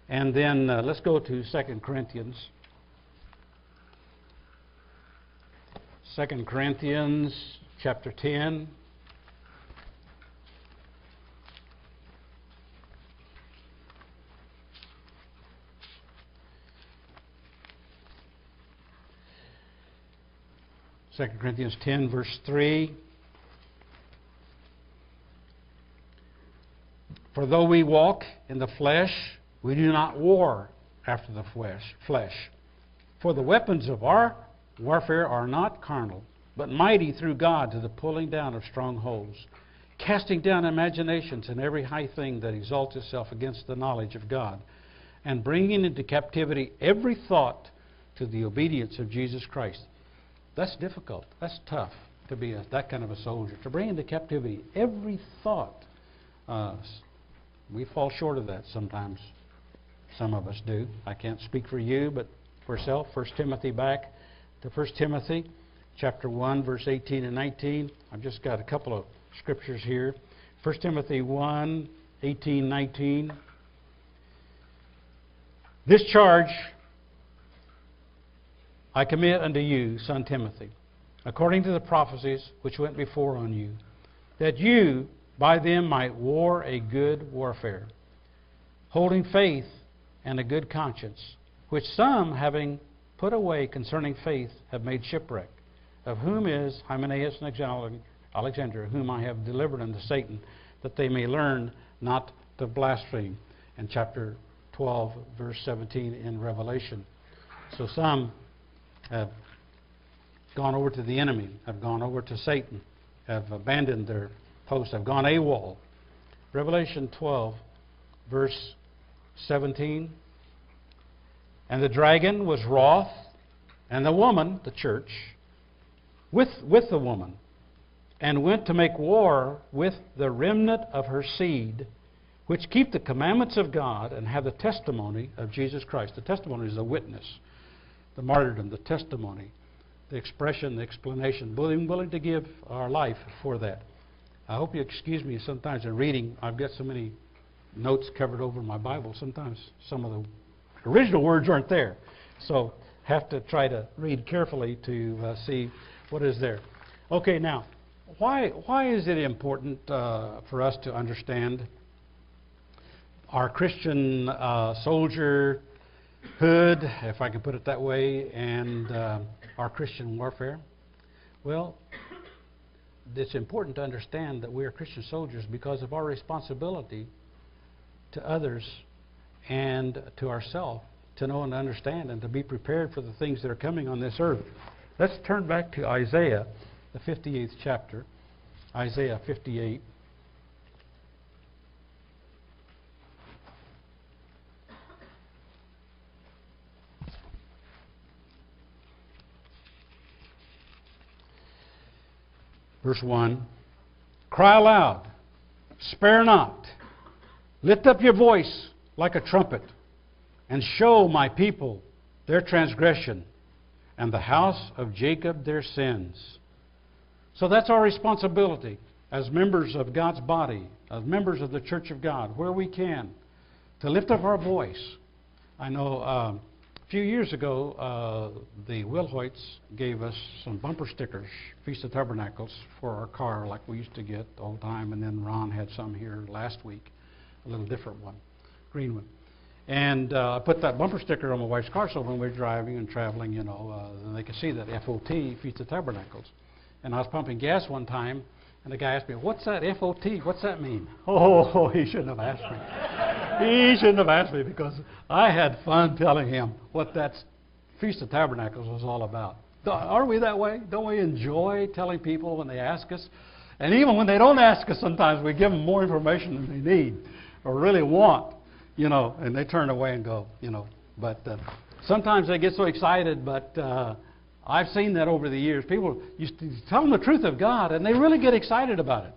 Speaker 2: And then uh, let's go to 2 Corinthians. 2 Corinthians chapter 10. Second Corinthians 10, verse 3. For though we walk in the flesh, we do not war after the flesh. flesh. For the weapons of our warfare are not carnal, but mighty through God to the pulling down of strongholds, casting down imaginations and every high thing that exalts itself against the knowledge of God, and bringing into captivity every thought to the obedience of Jesus Christ. That's difficult. That's tough to be a, that kind of a soldier. To bring into captivity every thought. Uh, we fall short of that sometimes. Some of us do. I can't speak for you, but for self. First Timothy back to 1 Timothy chapter 1, verse 18 and 19. I've just got a couple of scriptures here. 1 Timothy 1, 18, 19. This charge I commit unto you, son Timothy, according to the prophecies which went before on you, that you by them might war a good warfare, holding faith and a good conscience, which some, having put away concerning faith, have made shipwreck, of whom is Hymenaeus and Alexander, whom I have delivered unto Satan, that they may learn not to blaspheme. In chapter 12, verse 17 in Revelation. So some have gone over to the enemy, have gone over to Satan, have abandoned their post, have gone AWOL. Revelation 12, verse 17. And the dragon was wroth, and the woman, the church, with, with the woman, and went to make war with the remnant of her seed, which keep the commandments of God and have the testimony of Jesus Christ. The testimony is a witness. The martyrdom, the testimony, the expression, the explanation, willing, willing to give our life for that. I hope you excuse me sometimes in reading. I've got so many notes covered over my Bible. Sometimes some of the original words aren't there. So have to try to read carefully to uh, see what is there. Okay, now, why, why is it important uh, for us to understand our Christian uh, soldierhood, if I can put it that way, and uh, our Christian warfare? Well, it's important to understand that we are Christian soldiers because of our responsibility to others and to ourselves to know and understand and to be prepared for the things that are coming on this earth. Let's turn back to Isaiah, the 58th chapter. Isaiah 58. Verse 1 Cry aloud, spare not, lift up your voice like a trumpet, and show my people their transgression, and the house of Jacob their sins. So that's our responsibility as members of God's body, as members of the Church of God, where we can, to lift up our voice. I know. Uh, a few years ago, uh, the Wilhoits gave us some bumper stickers, Feast of Tabernacles, for our car, like we used to get all the time. And then Ron had some here last week, a little different one, green one. And uh, I put that bumper sticker on my wife's car so when we're driving and traveling, you know, uh, they could see that FOT, Feast of Tabernacles. And I was pumping gas one time, and the guy asked me, What's that FOT? What's that mean? Oh, he shouldn't have asked me he shouldn't have asked me because I had fun telling him what that Feast of Tabernacles was all about. Aren't we that way? Don't we enjoy telling people when they ask us? And even when they don't ask us, sometimes we give them more information than they need or really want, you know, and they turn away and go, you know. But uh, sometimes they get so excited, but uh, I've seen that over the years. People, you tell them the truth of God, and they really get excited about it.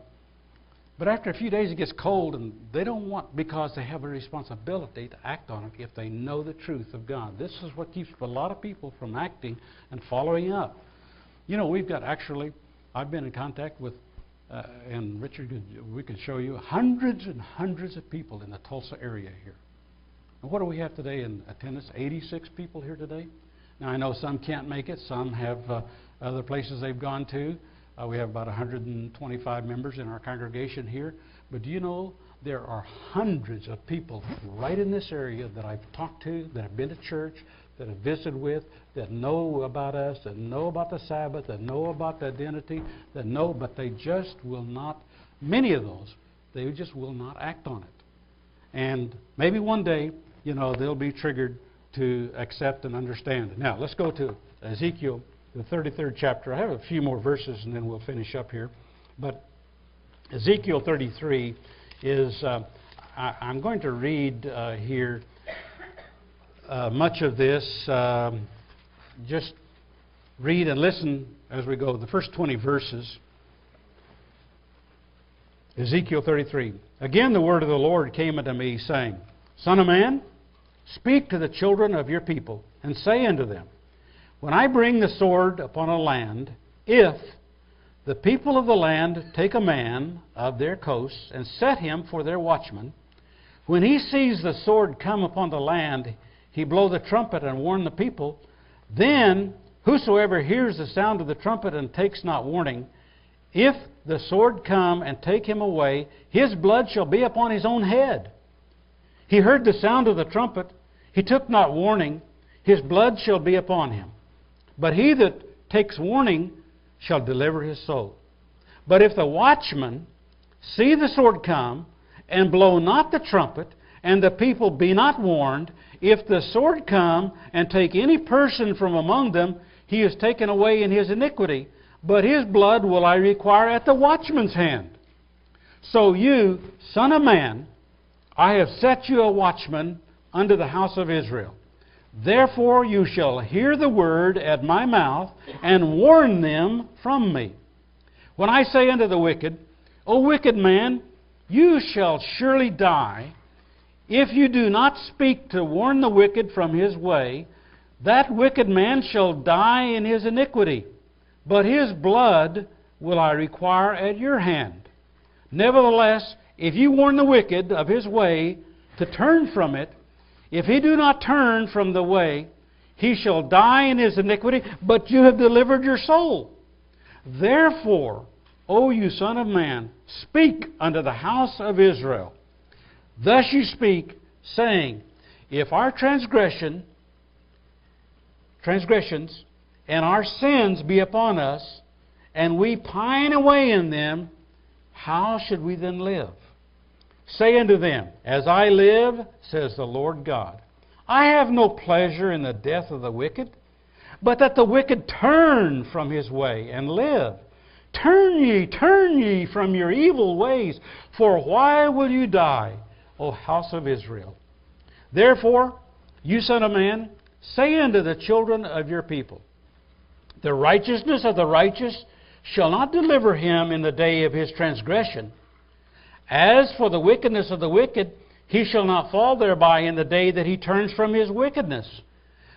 Speaker 2: But after a few days, it gets cold, and they don't want, because they have a responsibility to act on it if they know the truth of God. This is what keeps a lot of people from acting and following up. You know, we've got actually, I've been in contact with, uh, and Richard, we could show you hundreds and hundreds of people in the Tulsa area here. And what do we have today in attendance? 86 people here today. Now, I know some can't make it, some have uh, other places they've gone to. Uh, we have about 125 members in our congregation here. But do you know there are hundreds of people right in this area that I've talked to, that have been to church, that have visited with, that know about us, that know about the Sabbath, that know about the identity, that know, but they just will not, many of those, they just will not act on it. And maybe one day, you know, they'll be triggered to accept and understand. Now, let's go to Ezekiel the 33rd chapter. I have a few more verses and then we'll finish up here. But Ezekiel 33 is, uh, I, am going to read uh, here uh, much of this. Um, just read and listen as we go. The first 20 verses. Ezekiel 33. Again, the word of the Lord came unto me, saying, Son of man, speak to the children of your people, and say unto them, when I bring the sword upon a land, if the people of the land take a man of their coasts and set him for their watchman, when he sees the sword come upon the land, he blow the trumpet and warn the people. Then whosoever hears the sound of the trumpet and takes not warning, if the sword come and take him away, his blood shall be upon his own head. He heard the sound of the trumpet, he took not warning, his blood shall be upon him. But he that takes warning shall deliver his soul. But if the watchman see the sword come, and blow not the trumpet, and the people be not warned, if the sword come and take any person from among them, he is taken away in his iniquity. But his blood will I require at the watchman's hand. So you, son of man, I have set you a watchman unto the house of Israel. Therefore you shall hear the word at my mouth, and warn them from me. When I say unto the wicked, O wicked man, you shall surely die, if you do not speak to warn the wicked from his way, That wicked man shall die in his iniquity, but his blood will I require at your hand. Nevertheless, if you warn the wicked of his way to turn from it, if he do not turn from the way, he shall die in his iniquity, but you have delivered your soul. Therefore, O you Son of Man, speak unto the house of Israel. Thus you speak, saying, If our transgression, transgressions and our sins be upon us, and we pine away in them, how should we then live? Say unto them, As I live, says the Lord God, I have no pleasure in the death of the wicked, but that the wicked turn from his way and live. Turn ye, turn ye from your evil ways, for why will you die, O house of Israel? Therefore, you son of man, say unto the children of your people, The righteousness of the righteous shall not deliver him in the day of his transgression. As for the wickedness of the wicked, he shall not fall thereby in the day that he turns from his wickedness.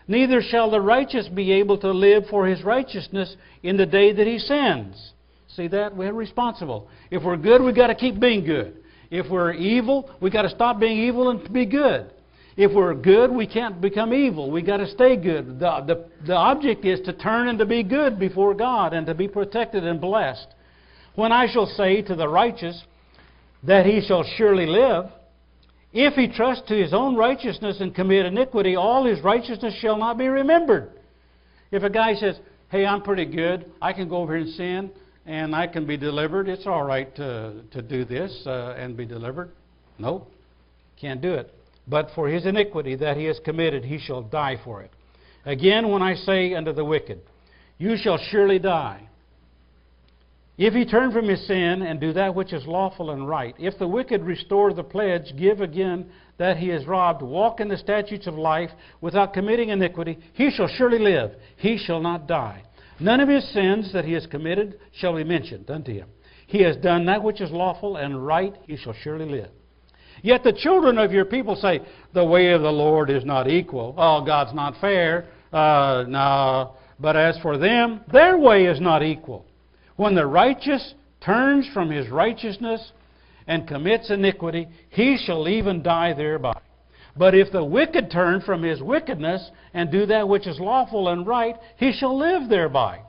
Speaker 2: Neither shall the righteous be able to live for his righteousness in the day that he sins. See that? We're responsible. If we're good, we've got to keep being good. If we're evil, we've got to stop being evil and be good. If we're good, we can't become evil. We've got to stay good. The, the, the object is to turn and to be good before God and to be protected and blessed. When I shall say to the righteous that he shall surely live, if he trust to his own righteousness and commit iniquity, all his righteousness shall not be remembered. If a guy says, Hey, I'm pretty good, I can go over here and sin, and I can be delivered, it's all right to, to do this uh, and be delivered. No, can't do it. But for his iniquity that he has committed, he shall die for it. Again, when I say unto the wicked, You shall surely die. If he turn from his sin and do that which is lawful and right, if the wicked restore the pledge, give again that he has robbed, walk in the statutes of life without committing iniquity, he shall surely live, he shall not die. None of his sins that he has committed shall be mentioned unto him. He has done that which is lawful and right, he shall surely live. Yet the children of your people say, The way of the Lord is not equal. Oh, God's not fair. Uh, no. But as for them, their way is not equal. When the righteous turns from his righteousness and commits iniquity, he shall even die thereby. But if the wicked turn from his wickedness and do that which is lawful and right, he shall live thereby.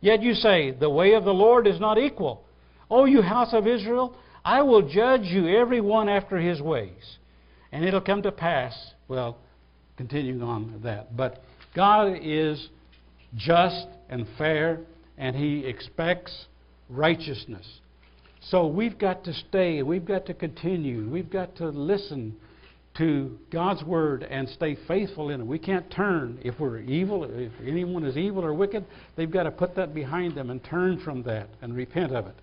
Speaker 2: Yet you say, The way of the Lord is not equal. O you house of Israel, I will judge you every one after his ways. And it'll come to pass, well, continuing on that. But God is just and fair, and He expects righteousness. So we've got to stay, we've got to continue, we've got to listen to God's Word and stay faithful in it. We can't turn. If we're evil, if anyone is evil or wicked, they've got to put that behind them and turn from that and repent of it.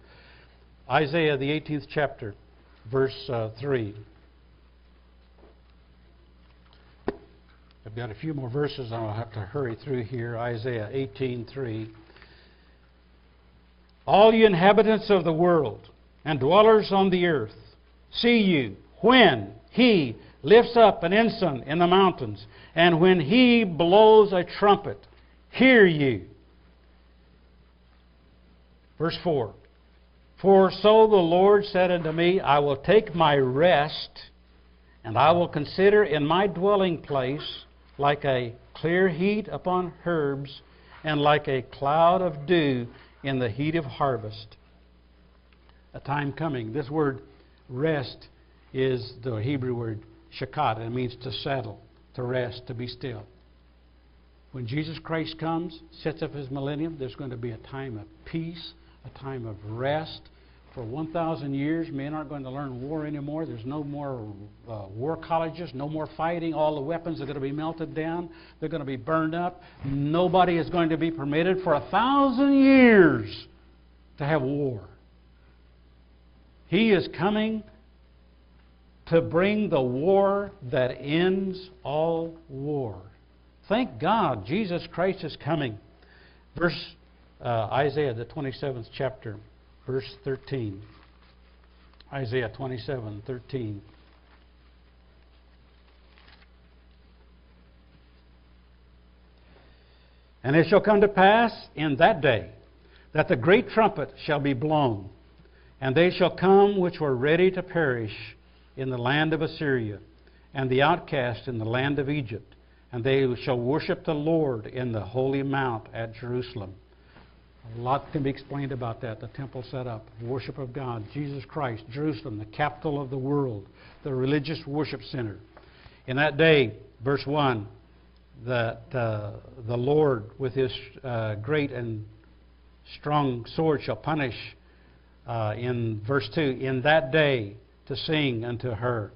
Speaker 2: Isaiah, the 18th chapter, verse uh, 3. I've got a few more verses I'll have to hurry through here. Isaiah 18:3. All you inhabitants of the world and dwellers on the earth, see you when he lifts up an ensign in the mountains, and when he blows a trumpet, hear you. Verse 4 For so the Lord said unto me, I will take my rest, and I will consider in my dwelling place like a clear heat upon herbs, and like a cloud of dew in the heat of harvest. A time coming. This word rest is the Hebrew word shakat. It means to settle, to rest, to be still. When Jesus Christ comes, sets up his millennium, there's going to be a time of peace, a time of rest, for 1,000 years, men aren't going to learn war anymore. There's no more uh, war colleges, no more fighting. All the weapons are going to be melted down. They're going to be burned up. Nobody is going to be permitted for a thousand years to have war. He is coming to bring the war that ends all war. Thank God Jesus Christ is coming. Verse uh, Isaiah, the 27th chapter verse 13. Isaiah 27 13. And it shall come to pass in that day that the great trumpet shall be blown, and they shall come which were ready to perish in the land of Assyria, and the outcast in the land of Egypt, and they shall worship the Lord in the holy mount at Jerusalem. A lot can be explained about that. The temple set up, worship of God, Jesus Christ, Jerusalem, the capital of the world, the religious worship center. In that day, verse 1, that uh, the Lord with his uh, great and strong sword shall punish, uh, in verse 2, in that day to sing unto her.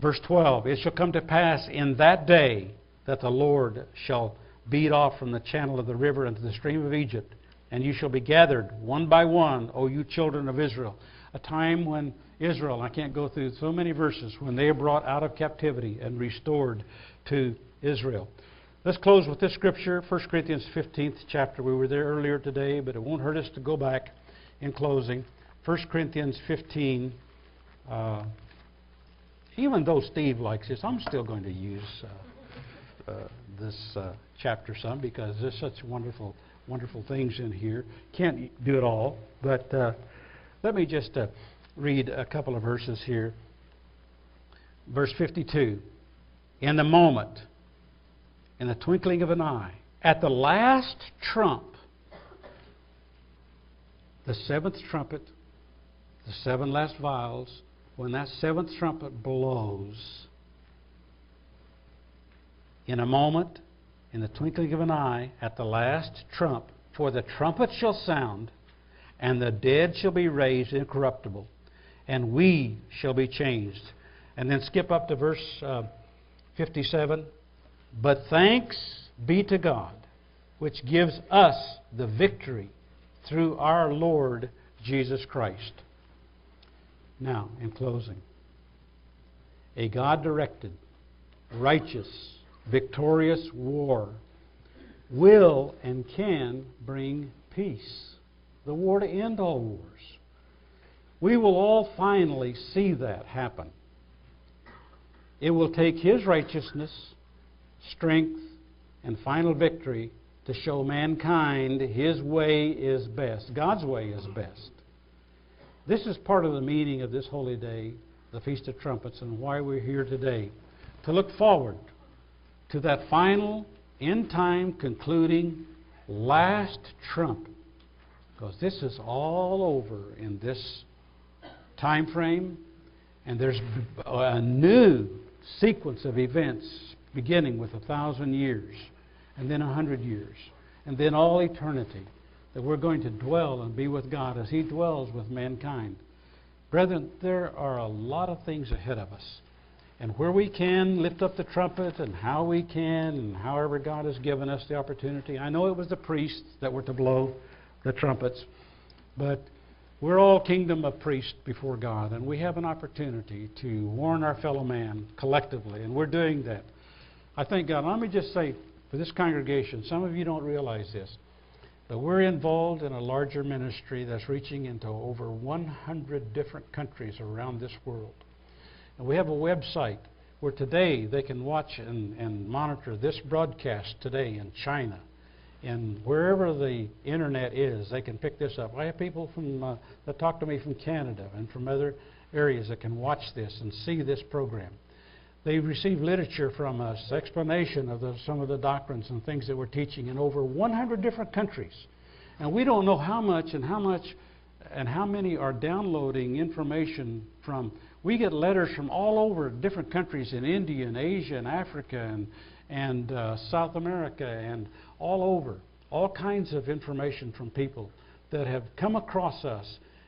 Speaker 2: Verse 12, it shall come to pass in that day that the Lord shall beat off from the channel of the river into the stream of Egypt, and you shall be gathered one by one, O you children of Israel. A time when Israel, I can't go through so many verses, when they are brought out of captivity and restored to Israel. Let's close with this scripture, 1 Corinthians 15th chapter. We were there earlier today, but it won't hurt us to go back in closing. 1 Corinthians 15. Uh, even though Steve likes this, I'm still going to use uh, uh, this uh, chapter some because there's such wonderful, wonderful things in here. Can't do it all, but uh, let me just uh, read a couple of verses here. Verse 52. In the moment, in the twinkling of an eye, at the last trump, the seventh trumpet, the seven last vials, when that seventh trumpet blows, in a moment, in the twinkling of an eye, at the last trump, for the trumpet shall sound, and the dead shall be raised incorruptible, and we shall be changed. And then skip up to verse uh, 57. But thanks be to God, which gives us the victory through our Lord Jesus Christ. Now, in closing, a God directed, righteous, victorious war will and can bring peace, the war to end all wars. We will all finally see that happen. It will take His righteousness, strength, and final victory to show mankind His way is best. God's way is best. This is part of the meaning of this holy day, the Feast of Trumpets, and why we're here today. To look forward to that final, end time, concluding, last trump. Because this is all over in this time frame, and there's a new sequence of events beginning with a thousand years, and then a hundred years, and then all eternity that we're going to dwell and be with God as He dwells with mankind. Brethren, there are a lot of things ahead of us. And where we can lift up the trumpet and how we can and however God has given us the opportunity. I know it was the priests that were to blow the trumpets, but we're all kingdom of priests before God, and we have an opportunity to warn our fellow man collectively, and we're doing that. I thank God. Let me just say for this congregation, some of you don't realize this. But we're involved in a larger ministry that's reaching into over 100 different countries around this world. And we have a website where today they can watch and, and monitor this broadcast today in China. And wherever the internet is, they can pick this up. I have people from, uh, that talk to me from Canada and from other areas that can watch this and see this program. They receive literature from us, explanation of the, some of the doctrines and things that we're teaching in over 100 different countries. And we don't know how much and how much and how many are downloading information from. We get letters from all over different countries in India and Asia and Africa and, and uh, South America and all over. All kinds of information from people that have come across us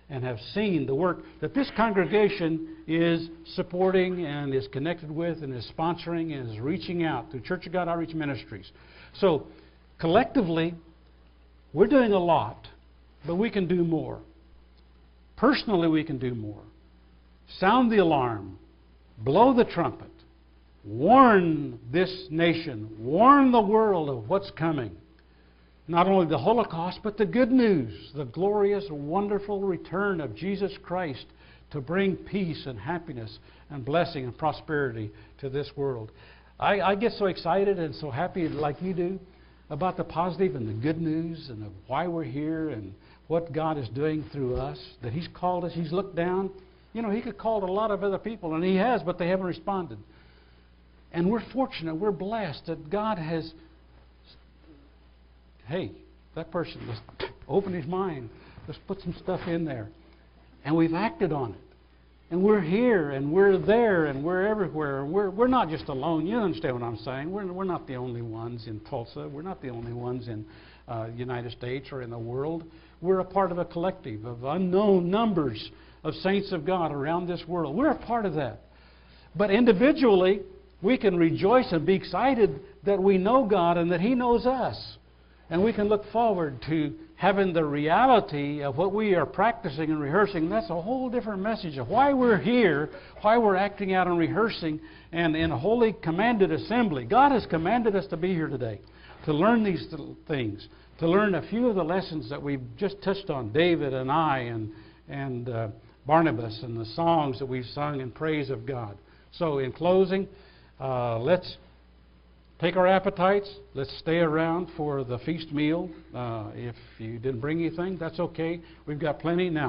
Speaker 2: and have seen the work that this congregation is supporting and is connected with and is sponsoring and is reaching out through Church of God Outreach Ministries. So, collectively, we're doing a lot, but we can do more. Personally, we can do more. Sound the alarm, blow the trumpet, warn this nation, warn the world of what's coming not only the Holocaust, but the good news, the glorious, wonderful return of Jesus Christ to bring peace and happiness and blessing and prosperity to this world. I, I get so excited and so happy like you do about the positive and the good news and of why we're here and what God is doing through us, that He's called us, He's looked down. You know, He could call a lot of other people, and He has, but they haven't responded. And we're fortunate, we're blessed that God has, hey, that person, let's open his mind. Let's put some stuff in there. And we've acted on it. And we're here, and we're there, and we're everywhere. We're, we're not just alone. You understand what I'm saying? We're, we're not the only ones in Tulsa. We're not the only ones in uh, United States or in the world. We're a part of a collective of unknown numbers of saints of God around this world. We're a part of that. But individually, we can rejoice and be excited that we know God and that He knows us. And we can look forward to having the reality of what we are practicing and rehearsing. That's a whole different message of why we're here, why we're acting out and rehearsing, and in a holy commanded assembly. God has commanded us to be here today, to learn these things, to learn a few of the lessons that we've just touched on, David and I and, and uh, Barnabas, and the songs that we've sung in praise of God. So, in closing, uh, let's take our appetites. Let's stay around for the feast meal. Uh, if you didn't bring anything, that's okay. We've got plenty now.